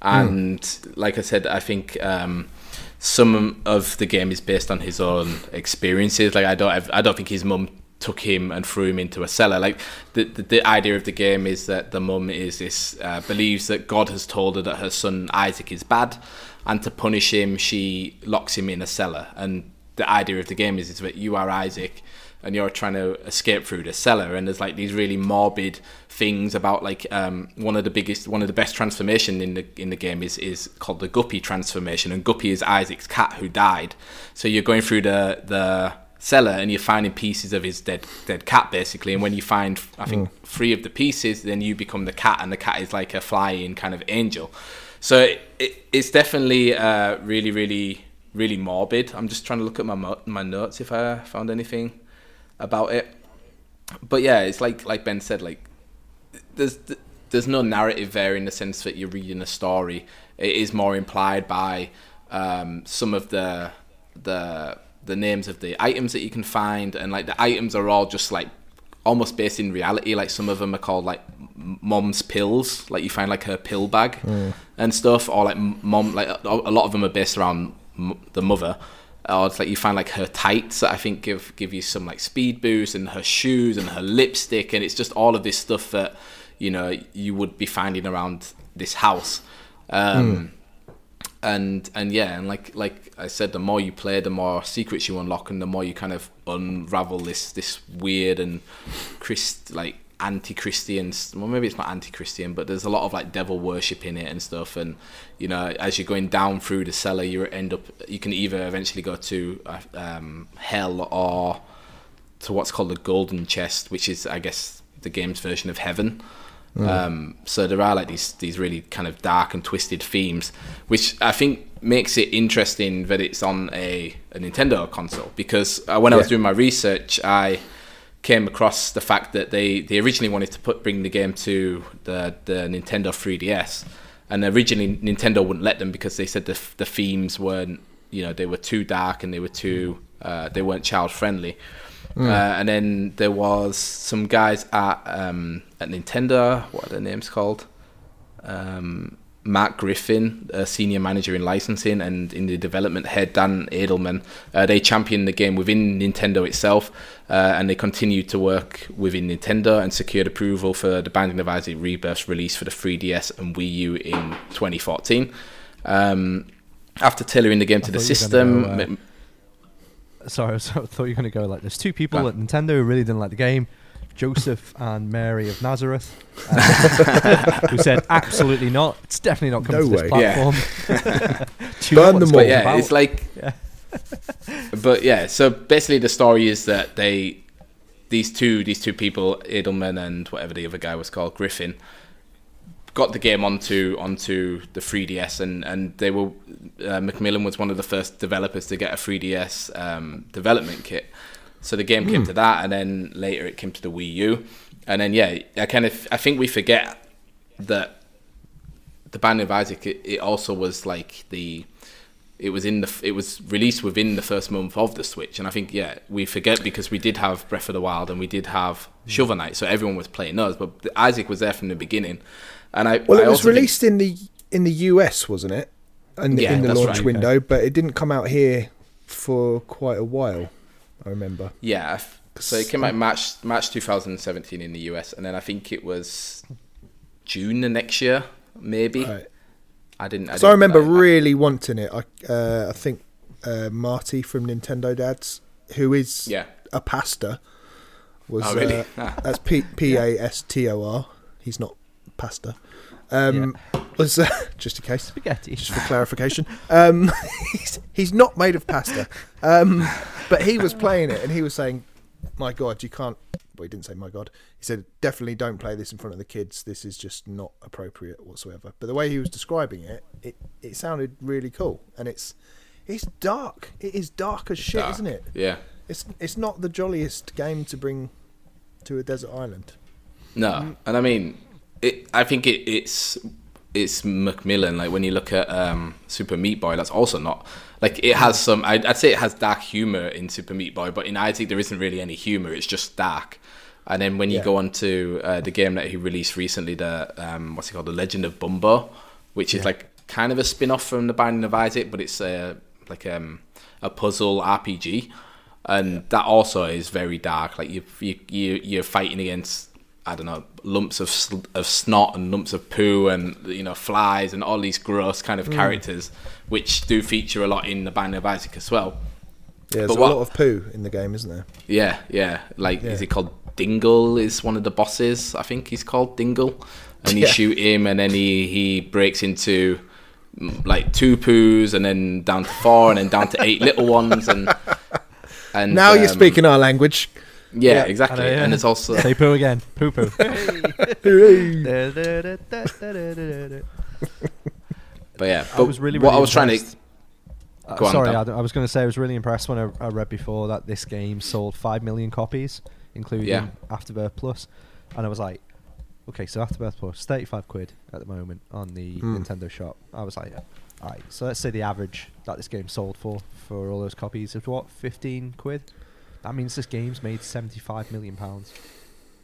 and like I said, I think. Um, some of the game is based on his own experiences. Like I don't, I don't think his mum took him and threw him into a cellar. Like the the, the idea of the game is that the mum is this uh, believes that God has told her that her son Isaac is bad, and to punish him, she locks him in a cellar. And the idea of the game is, is that you are Isaac, and you're trying to escape through the cellar. And there's like these really morbid things about like um, one of the biggest, one of the best transformation in the in the game is is called the Guppy transformation, and Guppy is Isaac's cat who died. So you're going through the the cellar and you're finding pieces of his dead dead cat basically and when you find i think three of the pieces then you become the cat and the cat is like a flying kind of angel so it, it, it's definitely uh, really really really morbid i'm just trying to look at my mo- my notes if i found anything about it. But yeah it's like like ben said like there's there's no narrative there in the sense that you're reading a story. It is more implied by um, some of the the the names of the items that you can find. And like the items are all just like almost based in reality. Like some of them are called like mom's pills. Like you find like her pill bag and stuff or like mom like a a lot of them are based around m- the mother or it's like you find like her tights that I think give give you some like speed boost and her shoes and her lipstick and it's just all of this stuff that you know you would be finding around this house. Um and and yeah and like like i said the more you play the more secrets you unlock and the more you kind of unravel this this weird and crisp like anti-christian well maybe it's not anti-christian but there's a lot of like devil worship in it and stuff. And you know as you're going down through the cellar you end up you can either eventually go to uh, um, hell or to what's called the golden chest which is i guess the game's version of heaven. Um, so there are like these these really kind of dark and twisted themes, which I think makes it interesting that it's on a, a Nintendo console. Because uh, when I was doing my research, I came across the fact that they, they originally wanted to put bring the game to the the Nintendo 3DS, and originally Nintendo wouldn't let them because they said the the themes weren't you know they were too dark and they were too uh, they weren't child friendly. Uh, and then there was some guys at um, at Nintendo. What are their names called? Um, Mark Griffin, a senior manager in licensing, and in the development head Dan Adelman. Uh, they championed the game within Nintendo itself, uh, and they continued to work within Nintendo and secured approval for the Binding of Isaac Rebirth's release for the 3DS and Wii U in 2014. Um, after tailoring the game to the thought you were system, go, uh, m- Sorry, I thought you were going to go like there's two people at Nintendo who really didn't like the game. Joseph and Mary of Nazareth, uh, who said absolutely not. It's definitely not coming No to this way. Yeah. platform. Do Burn them all. but yeah, about? it's like, Yeah. but yeah. So basically, the story is that they, these two, these two people, Adelman and whatever the other guy was called, Griffin, got the game onto onto the 3DS, and and they were uh, McMillen was one of the first developers to get a 3DS um, development kit. So the game came hmm. to that, and then later it came to the Wii U, and then yeah, I kind of I think we forget that the Binding of Isaac it, it also was like the it was in the it was released within the first month of the Switch, and I think yeah we forget because we did have Breath of the Wild and we did have hmm. Shovel Knight, so everyone was playing those, but Isaac was there from the beginning, and I Well, I it was also think- released in the in the US, wasn't it? And Yeah, in the launch right. window, but it didn't come out here for quite a while. I remember. Yeah, so it came out March March 2017 in the US, and then I think it was June the next year, maybe. Right. I didn't. I So I didn't- remember I- really wanting it. I uh, I think uh, Marty from Nintendo Dads, who is Yeah. a pastor, was Oh, really? uh, Ah. that's P P A S T O R. He's not pastor. Um, Was uh, just in case. spaghetti. just for clarification. Um, he's, he's not made of pasta. Um, but he was playing it and he was saying, My God, you can't. Well, he didn't say, My God. He said, Definitely don't play this in front of the kids. This is just not appropriate whatsoever. But the way he was describing it, it, it sounded really cool. And it's it's dark. It is dark as shit, Dark. isn't it? Yeah. It's it's not the jolliest game to bring to a desert island. No, and I mean, it. I think it, it's it's McMillen. Like when you look at um, Super Meat Boy, that's also not like it has some. I'd, I'd say it has dark humor in Super Meat Boy, but in Isaac there isn't really any humor. It's just dark. And then when you Yeah. go on to uh, the game that he released recently, the um, what's it called, The Legend of Bumbo, which is like kind of a spin off from The Binding of Isaac, but it's uh, like um, a puzzle RPG, and that also is very dark. Like you, you, you you're fighting against I don't know lumps of sl- of snot and lumps of poo and you know flies and all these gross kind of characters, which do feature a lot in The Binding of Isaac as well. Yeah, there's But a what- lot of poo in the game, isn't there? Yeah, yeah. Like, is Yeah. he called Dingle? Is one of the bosses? I think he's called Dingle. And you Yeah. shoot him, and then he he breaks into mm, like two poos, and then down to four, and then down to eight little ones, and and Now you're um, speaking our language. Yeah, Yeah. exactly. I know, yeah. And it's also Say poo again. Poo poo. but yeah. I But was really, what really I was trying to. Uh, Go on, sorry, Adam, I was going to say I was really impressed when I, I read before that this game sold five million copies, including Yeah. Afterbirth Plus, and I was like, okay, so Afterbirth Plus, thirty-five quid at the moment on the Hmm. Nintendo shop. I was like, all right, so let's say the average that this game sold for for all those copies is what, fifteen quid? That means this game's made seventy-five million pounds.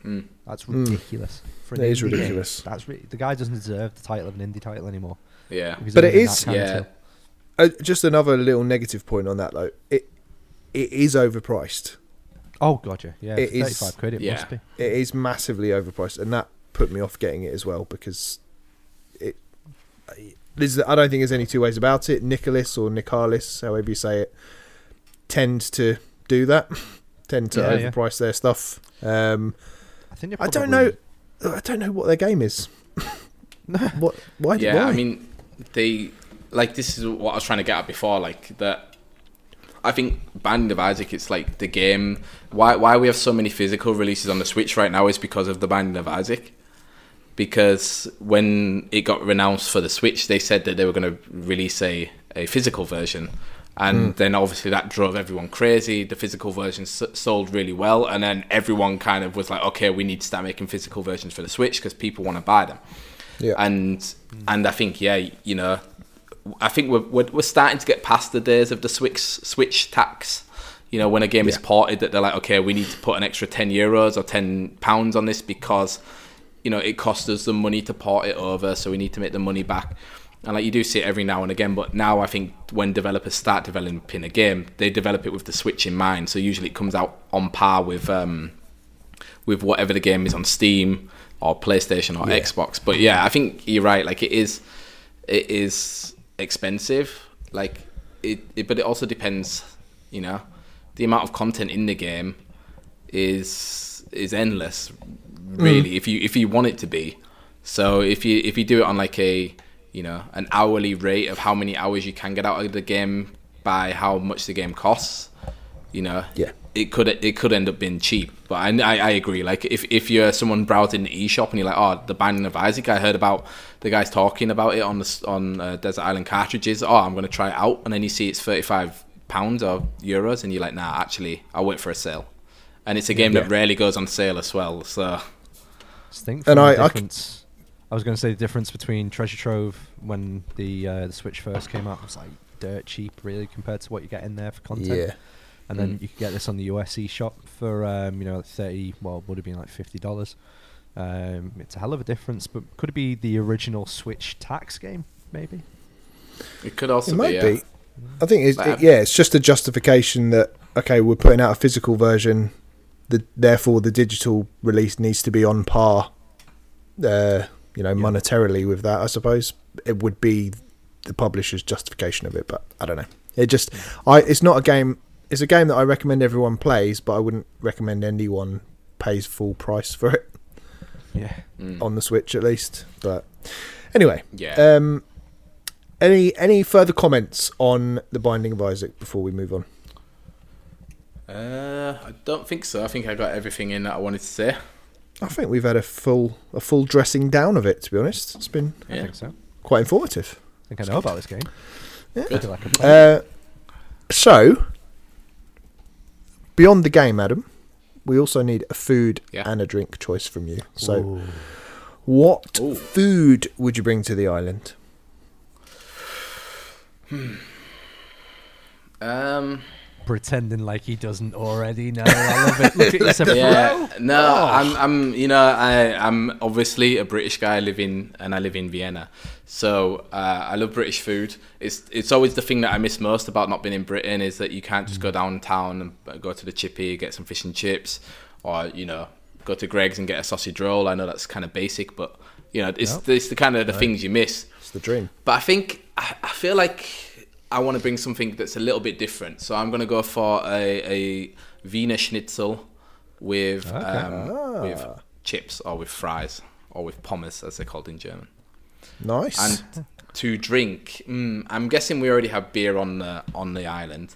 Mm. That's Hmm. ridiculous. For That is indie game. ridiculous. That's ri- the guy doesn't deserve the title of an indie title anymore. yeah. But of it that is- kind of Yeah. Uh, just another little negative point on that though. It it is overpriced. Oh god, yeah, yeah. It Thirty-five quid. It yeah. must be. It is massively overpriced, and that put me off getting it as well because it. There's, I don't think there's any two ways about it. Nicholas or Nicalis, however you say it, tends to do that. tend to Yeah, yeah. overprice their stuff. Um, I think. I don't know. I don't know what their game is. what? Why? yeah, why? I mean, they like this is what I was trying to get at before. Like that, I think Binding of Isaac. It's like the game. Why why we have so many physical releases on the Switch right now is because of the Binding of Isaac. Because when it got renounced for the Switch, they said that they were going to release a, a physical version. And hmm. then obviously that drove everyone crazy. The physical version s- sold really well, and then everyone kind of was like, "Okay, we need to start making physical versions for the Switch because people want to buy them." yeah. and hmm. and I think yeah, you know, I think we're, we're we're starting to get past the days of the switch switch tax. You know, when a game is ported, that they're like, okay, we need to put an extra ten euros or ten pounds on this because you know it costs us the money to port it over, so we need to make the money back. And like you do see it every now and again, but now I think when developers start developing a game, they develop it with the Switch in mind. So usually it comes out on par with um, with whatever the game is on Steam or PlayStation or Yeah. Xbox. But yeah, I think you're right. Like it is, it is expensive. Like it, it but it also depends. You know, the amount of content in the game is is endless. Really, if you if you want it to be. So if you if you do it on like a you know an hourly rate of how many hours you can get out of the game by how much the game costs, you know, Yeah. it could it could end up being cheap. But I, I, I agree. Like if, if you're someone browsing the eShop and you're like, oh, the Binding of Isaac, I heard about the guys talking about it on the on uh, Desert Island cartridges. Oh, I'm going to try it out, and then you see it's thirty five pounds or euros, and you're like, nah, actually, I'll wait for a sale. And it's a game that rarely goes on sale as well. So Just think And from I- the I c- difference. I was going to say the difference between Treasure Trove when the uh, the Switch first came out was like dirt cheap, really, compared to what you get in there for content. Yeah. And then Mm. you could get this on the US shop for um, you know thirty. Well, would have been like fifty dollars. Um, it's a hell of a difference, but could it be the original Switch tax game? Maybe. it could also It might be. be. yeah. I think it's, it, yeah, it's just a justification that okay, we're putting out a physical version, the, therefore the digital release needs to be on par, uh, you know, monetarily with that. I suppose it would be the publisher's justification of it, but I don't know. It just, I, it's not a game. It's a game that I recommend everyone plays, but I wouldn't recommend anyone pays full price for it Yeah. Mm. on the Switch at least. But anyway, Yeah. um, any any further comments on the Binding of Isaac before we move on? Uh, I don't think so. I think I got everything in that I wanted to say. I think we've had a full a full dressing down of it. To be honest, it's been I think so. quite informative. I think I know about this game. Yeah. I feel like I play. Uh, so, beyond the game, Adam, we also need a food Yeah. and a drink choice from you. So, Ooh. what Ooh. food would you bring to the island? Um, pretending like he doesn't already know. I love it. Look at yourself. yeah, no, Oh. I'm, I'm, you know, I, I'm obviously a British guy living, and I live in Vienna. So uh, I love British food. It's, it's always the thing that I miss most about not being in Britain is that you can't just go downtown and go to the chippy, get some fish and chips, or you know, go to Greggs and get a sausage roll. I know that's kind of basic, but you know, it's, Yep. it's the kind of the things you miss. It's the dream. But I think I, I feel like I want to bring something that's a little bit different. So I'm going to go for a, a Wiener Schnitzel with um, Ah. with chips or with fries or with pommes, as they're called in German. Nice. And to drink, mm, I'm guessing we already have beer on the on the island.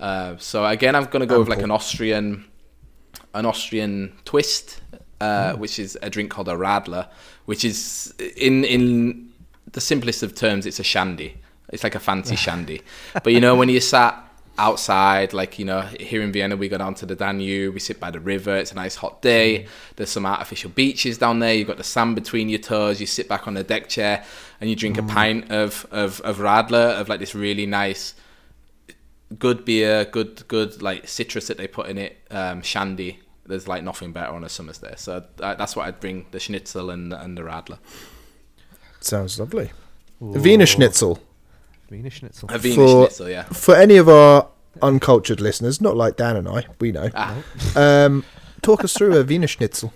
Uh, so again, I'm going to go with like an Austrian an Austrian twist, uh, Hmm. which is a drink called a Radler, which is in in the simplest of terms, it's a shandy. It's like a fancy shandy. But you know, when you sat outside, like you know, here in Vienna, we go down to the Danube, we sit by the river. It's a nice hot day. There's some artificial beaches down there. You've got the sand between your toes. You sit back on the deck chair and you drink a pint of of of Radler of like this really nice good beer, good good like citrus that they put in it, um, shandy. There's like nothing better on a summer's day. So that's what I'd bring: the schnitzel and and the radler. Sounds lovely. Wiener Schnitzel. Wiener Schnitzel. A Wiener For- schnitzel, yeah. For any of our uncultured listeners, not like Dan and I, we know. Ah, Um, talk us through a Wiener Schnitzel.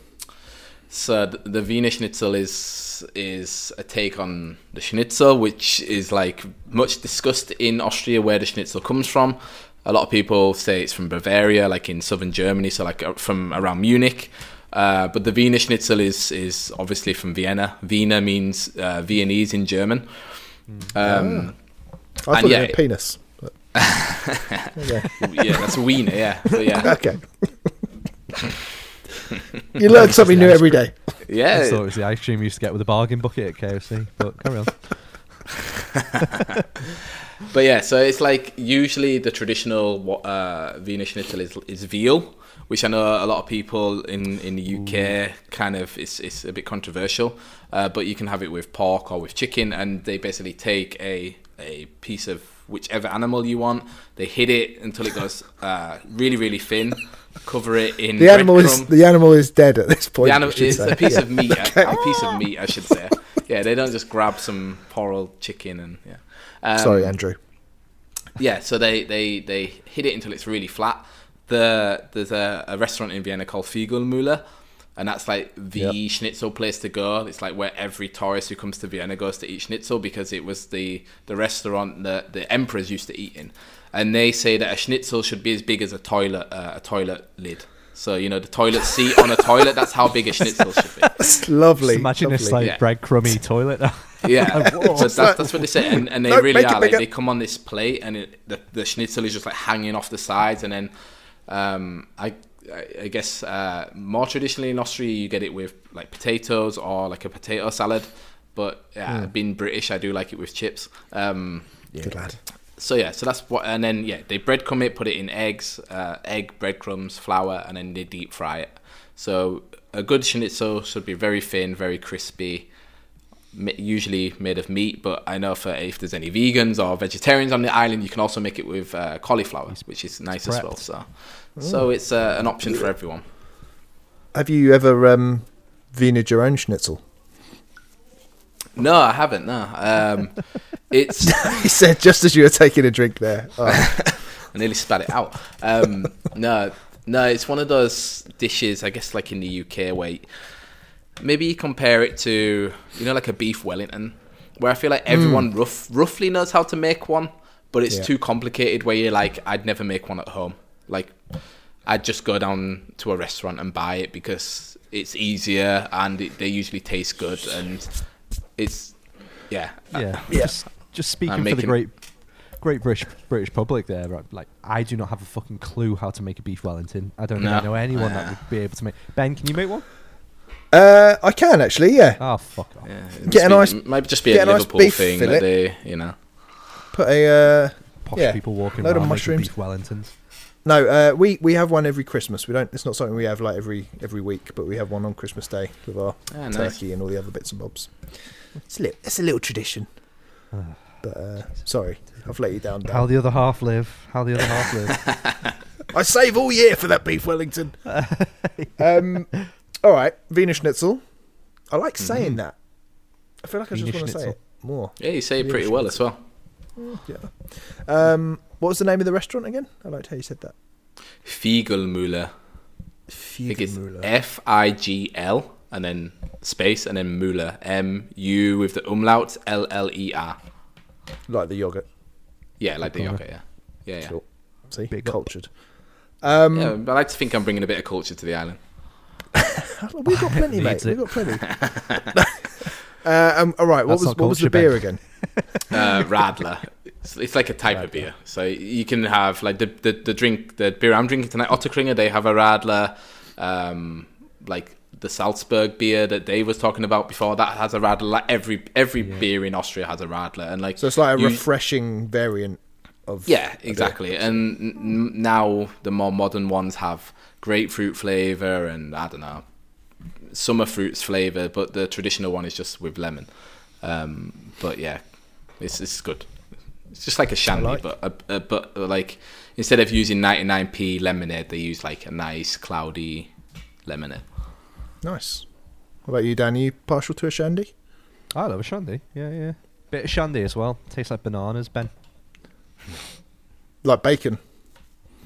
so th- the Wiener Schnitzel is is a take on the Schnitzel, which is like much discussed in Austria, where the Schnitzel comes from. A lot of people say it's from Bavaria, like in southern Germany, so like uh, from around Munich. Uh, but the Wiener Schnitzel is is obviously from Vienna. Wiener means uh, Viennese in German. Um, I thought And it yeah, meant it- penis. but- okay. yeah, that's a Wiener, yeah. But yeah, okay. you learn something new every day. Yeah, I thought it was the ice cream you used to get with a bargain bucket at KFC. But carry on. But yeah, so it's like usually the traditional uh, Wiener Schnitzel is, is veal, which I know a lot of people in, in the UK kind of it's, it's a bit controversial. Uh, but you can have it with pork or with chicken, and they basically take a a piece of whichever animal you want. They hit it until it goes uh, really really thin. Cover it in The animal is the animal is dead at this point. The animal is say. a piece Yeah. of meat. A, a piece of meat, I should say. Yeah, they don't just grab some poor old chicken and yeah. Um, Sorry, Andrew. yeah, so they, they, they hit it until it's really flat. The there's a, a restaurant in Vienna called Figlmüller, and that's like the Yep. schnitzel place to go. It's like where every tourist who comes to Vienna goes to eat schnitzel because it was the the restaurant that the emperors used to eat in. And they say that a schnitzel should be as big as a toilet uh, a toilet lid. So you know the toilet seat on a toilet. That's how big a schnitzel should be. That's lovely. Just imagine lovely. this like Yeah. breadcrummy toilet. Yeah, whoa. so that's, that's what they say, and, and they No, really are. Like they come on this plate, and it, the the schnitzel is just like hanging off the sides, and then um, I I guess uh, more traditionally in Austria you get it with like potatoes or like a potato salad, but yeah, being British I do like it with chips. Um, Good lad. so yeah, so that's what, and then yeah, they breadcrumb it, put it in eggs, uh, egg, breadcrumbs, flour, and then they deep fry it. So a good schnitzel should be very thin, very crispy, usually made of meat. But I know for if there's any vegans or vegetarians on the island, you can also make it with uh, cauliflower, which is nice as well. prepped. So, so it's uh, an option for everyone. Have you ever um, Wienered your own schnitzel? No, I haven't. No, um, it's he said just as you were taking a drink there. Oh, I nearly spat it out. Um, no, no, it's one of those dishes, I guess, like in the UK, where maybe you compare it to, you know, like a beef Wellington, where I feel like everyone rough, roughly knows how to make one, but it's Yeah. too complicated. Where you're like, I'd never make one at home. Like, I'd just go down to a restaurant and buy it because it's easier and it, they usually taste good and it's yeah yeah. Yeah. Just, just speaking I'm for the great, great British British public there. Right? Like, I do not have a fucking clue how to make a beef Wellington. I don't think I know anyone that Uh. would be able to make. Ben, can you make one? uh, I can actually. Yeah, Oh fuck off. yeah Get a nice- might just be a a nice beef thing fillet. that they you know put a uh, Posh Yeah. people walking Load of around making mushrooms. beef Wellingtons. No, uh, we we have one every Christmas. We don't. It's not something we have like every every week, but we have one on Christmas Day with our Ah, nice. turkey and all the other bits and bobs. It's a little, it's a little tradition. But uh, sorry, I've let you down. Dan. How the other half live? How the other half live? I save all year for that beef Wellington. um, all right, Wiener Schnitzel. I like saying that. I feel like I just want to say it more. Yeah, you say it Wiener pretty well as well. Yeah. Um, what was the name of the restaurant again? I liked how you said that. Figlmüller. I think it's Figlmüller. F I G L and then space and then Müller. M U with the umlaut L L E R. like the yogurt. Yeah, like the yogurt, yeah. Yeah, yeah. Sure. See, Big cultured. Um, yeah. I like to think I'm bringing a bit of culture to the island. We've got plenty, mate. Needs We've got plenty. uh, um, all right. What That's was not what was the beer again? Uh, Radler. It's, it's like a type of beer. So you can have like the, the, the drink, the beer I'm drinking tonight, Ottakringer, they have a Radler. Um, like the Salzburg beer that Dave was talking about before, that has a Radler. Like every every beer in Austria has a Radler, and like So it's like a you- refreshing variant of. Yeah, exactly. And n- n- now the more modern ones have grapefruit flavor and I don't know summer fruits flavor, but the traditional one is just with lemon. Um, but yeah, it's it's good. It's just like a shandy, like. but a, a, but uh, like instead of using 99p lemonade, they use like a nice cloudy lemonade. Nice. What about you, Dan? Are you partial to a shandy? I love a shandy. Yeah, yeah. Bit of shandy as well. Tastes like bananas, Ben. Like bacon?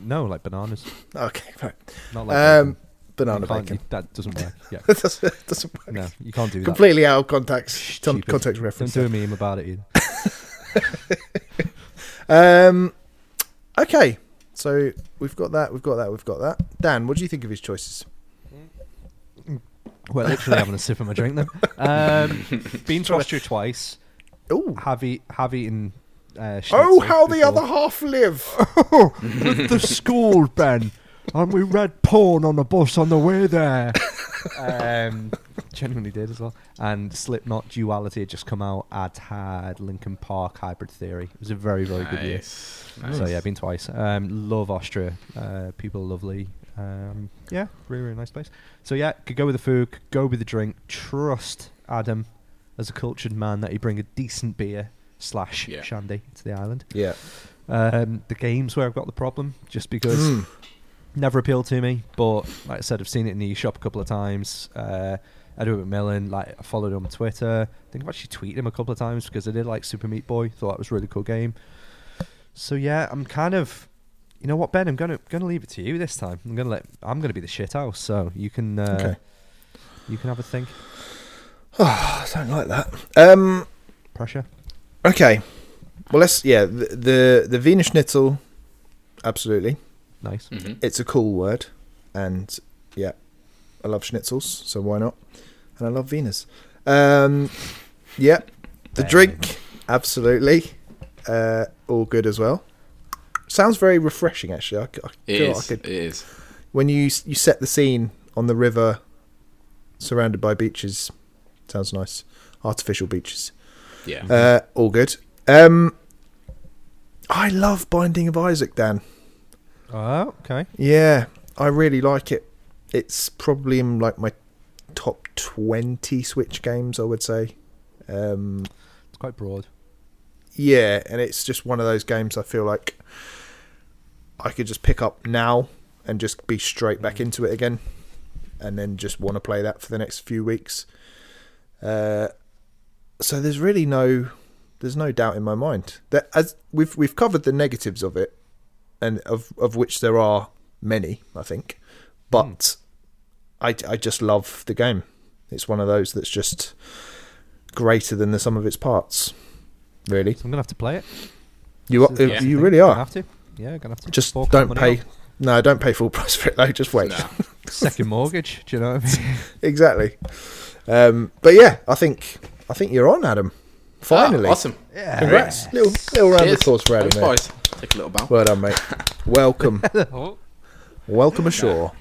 No, like bananas. Okay, right. Not like Um, bacon. Banana You bacon. you- that doesn't work. Yeah. It doesn't, doesn't work. No, you can't do that. Completely out of context. Stupid. context reference. Don't do a meme about it either. Um, okay, so we've got that. We've got that. We've got that. Dan, what do you think of his choices? Well, literally having a sip of my drink then. Um, been to Austria twice. Oh, Have, eat, have eaten. Uh, oh, how the other half live. With the school, Ben. And we read porn on the bus on the way there. um, genuinely did as well. And Slipknot Duality had just come out. I'd had Linkin Park Hybrid Theory. It was a very, very good year. Nice. So yeah, been twice. Um, love Austria. Uh, people are lovely. Um, yeah, really, really nice place. So yeah, could go with the food, could go with the drink. Trust Adam as a cultured man that he bring a decent beer slash Yeah. shandy to the island. Yeah. Um, the games where I've got the problem, just because Hmm. Never appealed to me. But like I said, I've seen it in the shop a couple of times. Uh, I do it with Millen. Like I followed him on Twitter. I think I've actually tweeted him a couple of times because I did like Super Meat Boy. Thought that was a really cool game. So yeah, I'm kind of, you know what, Ben? I'm gonna gonna leave it to you this time. I'm gonna let I'm gonna be the shit house. So you can uh, Okay. you can have a think. Oh, I don't like that. Um. Pressure. Okay. Well, let's. Yeah. The the, the Wiener Schnitzel. Absolutely. Nice. hmm It's a cool word, and yeah, I love schnitzels, so why not? And I love Venus. Um, yeah, the Bang. drink, absolutely, uh, all good as well. Sounds very refreshing, actually. I, c- I It feel like is. I could, is. when you you set the scene on the river, surrounded by beaches, sounds nice. Artificial beaches, Yeah. uh, all good. Um, I love Binding of Isaac, Dan. Oh, okay. Yeah, I really like it. It's probably in like my top twenty Switch games, I would say. Um, It's quite broad. yeah, and it's just one of those games I feel like I could just pick up now and just be straight back into it again, and then just want to play that for the next few weeks. Uh, so there's really no, there's no doubt in my mind that as we've we've covered the negatives of it, and of of which there are many, I think, but I I just love the game. It's one of those that's just greater than the sum of its parts. Really, So I'm gonna have to play it. you are, Yeah. you really Gonna are. have to. Yeah, gonna have to. Just fork don't pay. out. No, don't pay full price for it though. Just wait. No. second mortgage. Do you know what I mean? exactly. Um, but yeah, I think I think you're on, Adam. Finally, Ah, awesome. Yeah. congrats! Little little round of Cheers. applause for Adam. Thanks, there. boys. Take a little bow. Well done, mate. Welcome, Oh. welcome ashore.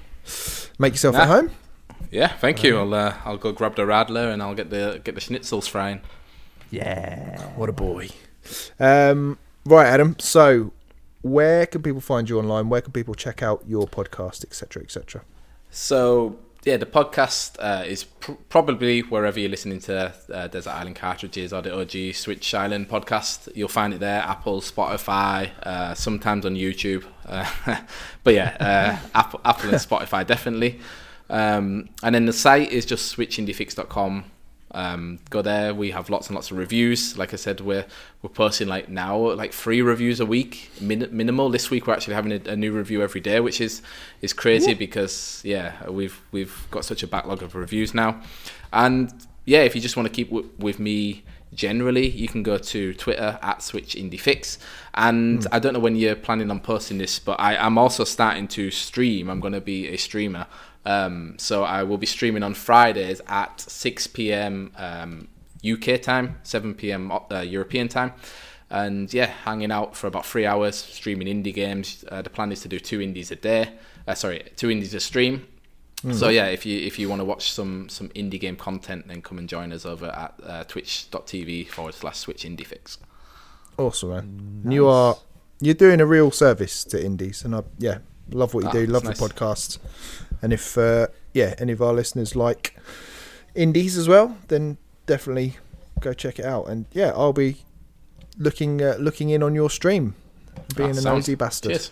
Make yourself at home. Yeah, thank you. I'll uh, I'll go grab the Radler and I'll get the get the schnitzels frying. Yeah. What a boy. Um, right, Adam. So where can people find you online? Where can people check out your podcast, etc., etc.? So yeah, the podcast uh, is pr- probably wherever you're listening to uh, Desert Island Cartridges or the OG Switch Island podcast. You'll find it there, Apple, Spotify, uh, sometimes on YouTube. Uh, but yeah, uh, Apple, Apple and Spotify definitely. Um, and then the site is just switchindiefix.com. Um, go there. We have lots and lots of reviews. Like I said, we're we're posting like now like three reviews a week, min- minimal. This week we're actually having a, a, new review every day, which is is crazy because yeah, we've we've got such a backlog of reviews now. And yeah, if you just want to keep w- with me generally, you can go to Twitter at Switch Indie Fix. And mm. I don't know when you're planning on posting this, but I, am also starting to stream. I'm going to be a streamer. Um, so I will be streaming on Fridays at 6 p.m. Um, UK time, 7 p.m. Uh, European time. And yeah, hanging out for about three hours, streaming indie games. Uh, the plan is to do two indies a day. Uh, sorry, two indies a stream. Mm. So yeah, if you if you want to watch some some indie game content, then come and join us over at uh, twitch.tv forward slash switch indie fix. Awesome, man. Nice. You are you're doing a real service to indies, and I yeah love what you ah, do. Love nice. the podcast. And if uh, yeah, any of our listeners like indies as well, then definitely go check it out. And yeah, I'll be looking uh, looking in on your stream, being ah, a nosy bastard. Cheers.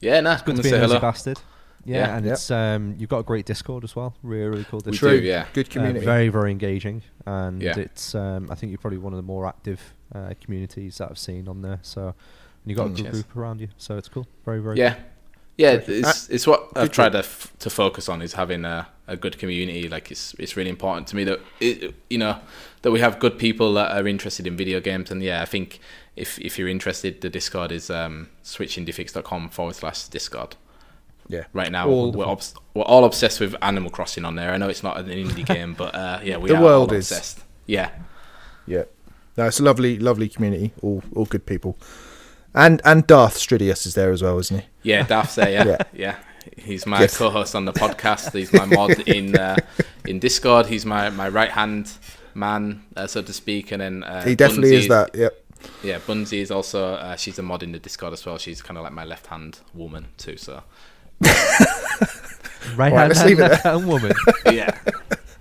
Yeah, nah, good to be a nosy bastard. Yeah, yeah, and yep. it's um, you've got a great Discord as well. Really, really cool. Discord. We do, yeah. Good community. Uh, very, very engaging, and yeah. it's um, I think you're probably one of the more active uh, communities that I've seen on there. So, and you've got mm, a good cheers. group around you, so it's cool. Very, very. Yeah, cool. Yeah, it's it's what I've tried to f- to focus on is having a, a good community. Like it's it's really important to me that it, you know that we have good people that are interested in video games. And yeah, I think if if you're interested, the Discord is um, switchindiefix.com forward slash Discord. Yeah. Right now, all we're obs- we're all obsessed with Animal Crossing on there. I know it's not an indie game, but uh, yeah, we the are world is. obsessed. Yeah. Yeah. No, it's a lovely, lovely community. All all good people. And and Darth Stridius is there as well, isn't he? Yeah, Darth's there. Yeah, yeah. yeah. He's my yes. co-host on the podcast. He's my mod in uh, in Discord. He's my, my right hand man, uh, so to speak. And then uh, he definitely Bunzi is that. Yep. Yeah, Bunzi is also uh, she's a mod in the Discord as well. She's kind of like my left hand woman too. So right hand, hand left hand woman. yeah.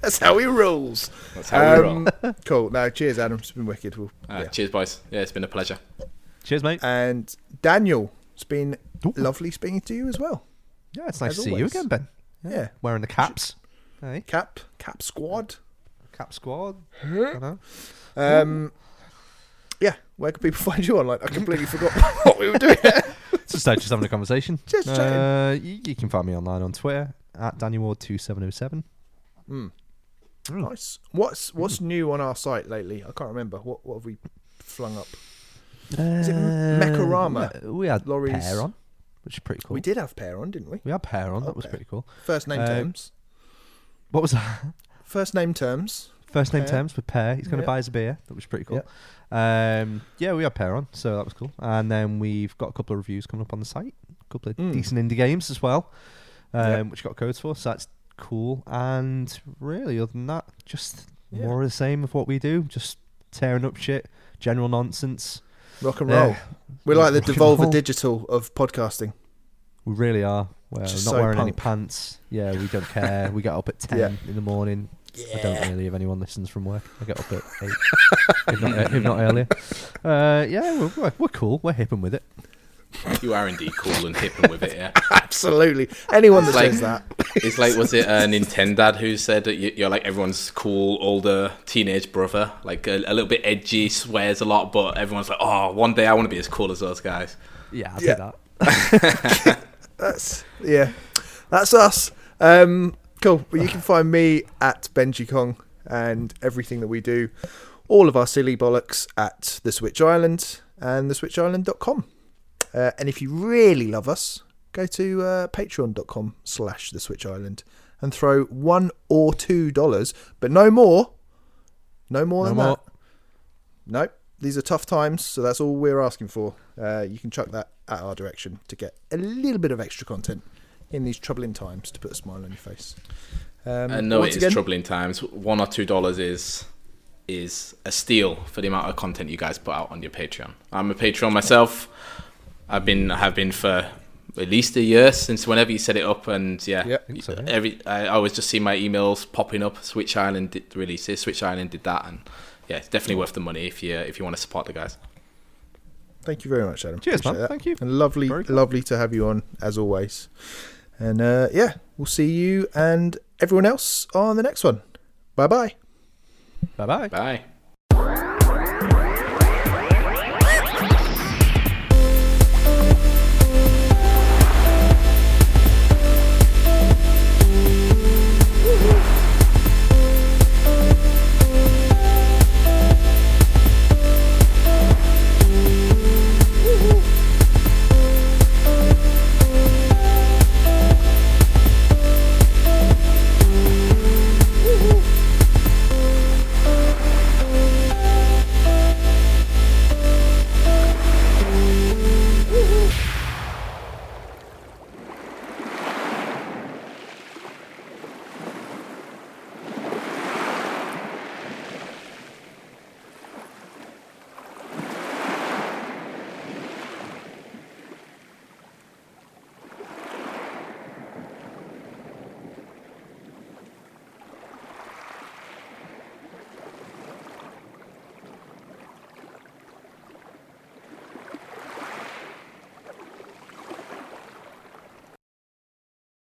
That's how he rolls. That's how um, we roll. Cool. Now, cheers, Adam. It's been wicked. We'll, uh, yeah. Cheers, boys. Yeah, it's been a pleasure. Cheers, mate. And Daniel, it's been Ooh. lovely speaking to you as well. Yeah, it's nice as to see always. you again, Ben. Yeah. yeah. Wearing the caps. Hey. Cap, cap squad. Cap squad. um, yeah, where can people find you online? I completely forgot what we were doing. just, uh, just having a conversation. Just uh, you, you, can find me online on Twitter at DanielWard2707. Mm. Mm. Nice. What's what's mm. new on our site lately? I can't remember. What what have we flung up? Is it Mekorama? We had Laurie's... Pear on, which is pretty cool. We did have Pear on, didn't we? We had Pear on. that was pretty cool. First name uh, terms. What was that? First name terms. First name pear. terms with Pear. He's going to yep. buy us a beer. That was pretty cool. Yep. Um, yeah, we had Pear on, so that was cool. And then we've got a couple of reviews coming up on the site. A couple of mm. decent indie games as well, um, yep. which got codes for. So that's cool. And really, other than that, just yeah. more of the same of what we do. Just tearing up shit, general nonsense. Rock and roll. Yeah. We're like the Devolver Digital of podcasting. We really are. Well, not so wearing punk. any pants. Yeah, we don't care. we get up at ten yeah. in the morning. Yeah. I don't really if anyone listens from work. I get up at eight, if, not, if not earlier. Uh, yeah, we're, we're, cool. We're hipping with it. You are indeed cool and hip and with it, yeah. Absolutely. Anyone that like, says that. It's like, was it uh, Nintendo who said that you're like everyone's cool older teenage brother, like a, a, little bit edgy, swears a lot, but everyone's like, oh, one day I want to be as cool as those guys. Yeah, I'll yeah. that. That's yeah, that's us. Um, cool. Well, you can find me at Benji Kong and everything that we do, all of our silly bollocks at the Switch Island and theswitchisland.com. Uh, and if you really love us, go to uh, patreon.com slash the Switch Island and throw one or two dollars, but no more. No more no than more. that. Nope. These are tough times, so that's all we're asking for. Uh, you can chuck that at our direction to get a little bit of extra content in these troubling times to put a smile on your face. Um, and no, it is again, troubling times. One or two dollars is is a steal for the amount of content you guys put out on your Patreon. I'm a Patreon myself I've been I have been for at least a year since whenever you set it up, and yeah, Yeah. I so, yeah. every I always just see my emails popping up. Switch Island did release this. Switch Island did that, and yeah, it's definitely worth the money if you if you want to support the guys. Thank you very much, Adam. Cheers, Appreciate man. that. Thank you. And lovely, cool. lovely to have you on as always. And uh, yeah, we'll see you and everyone else on the next one. Bye bye. Bye bye. Bye.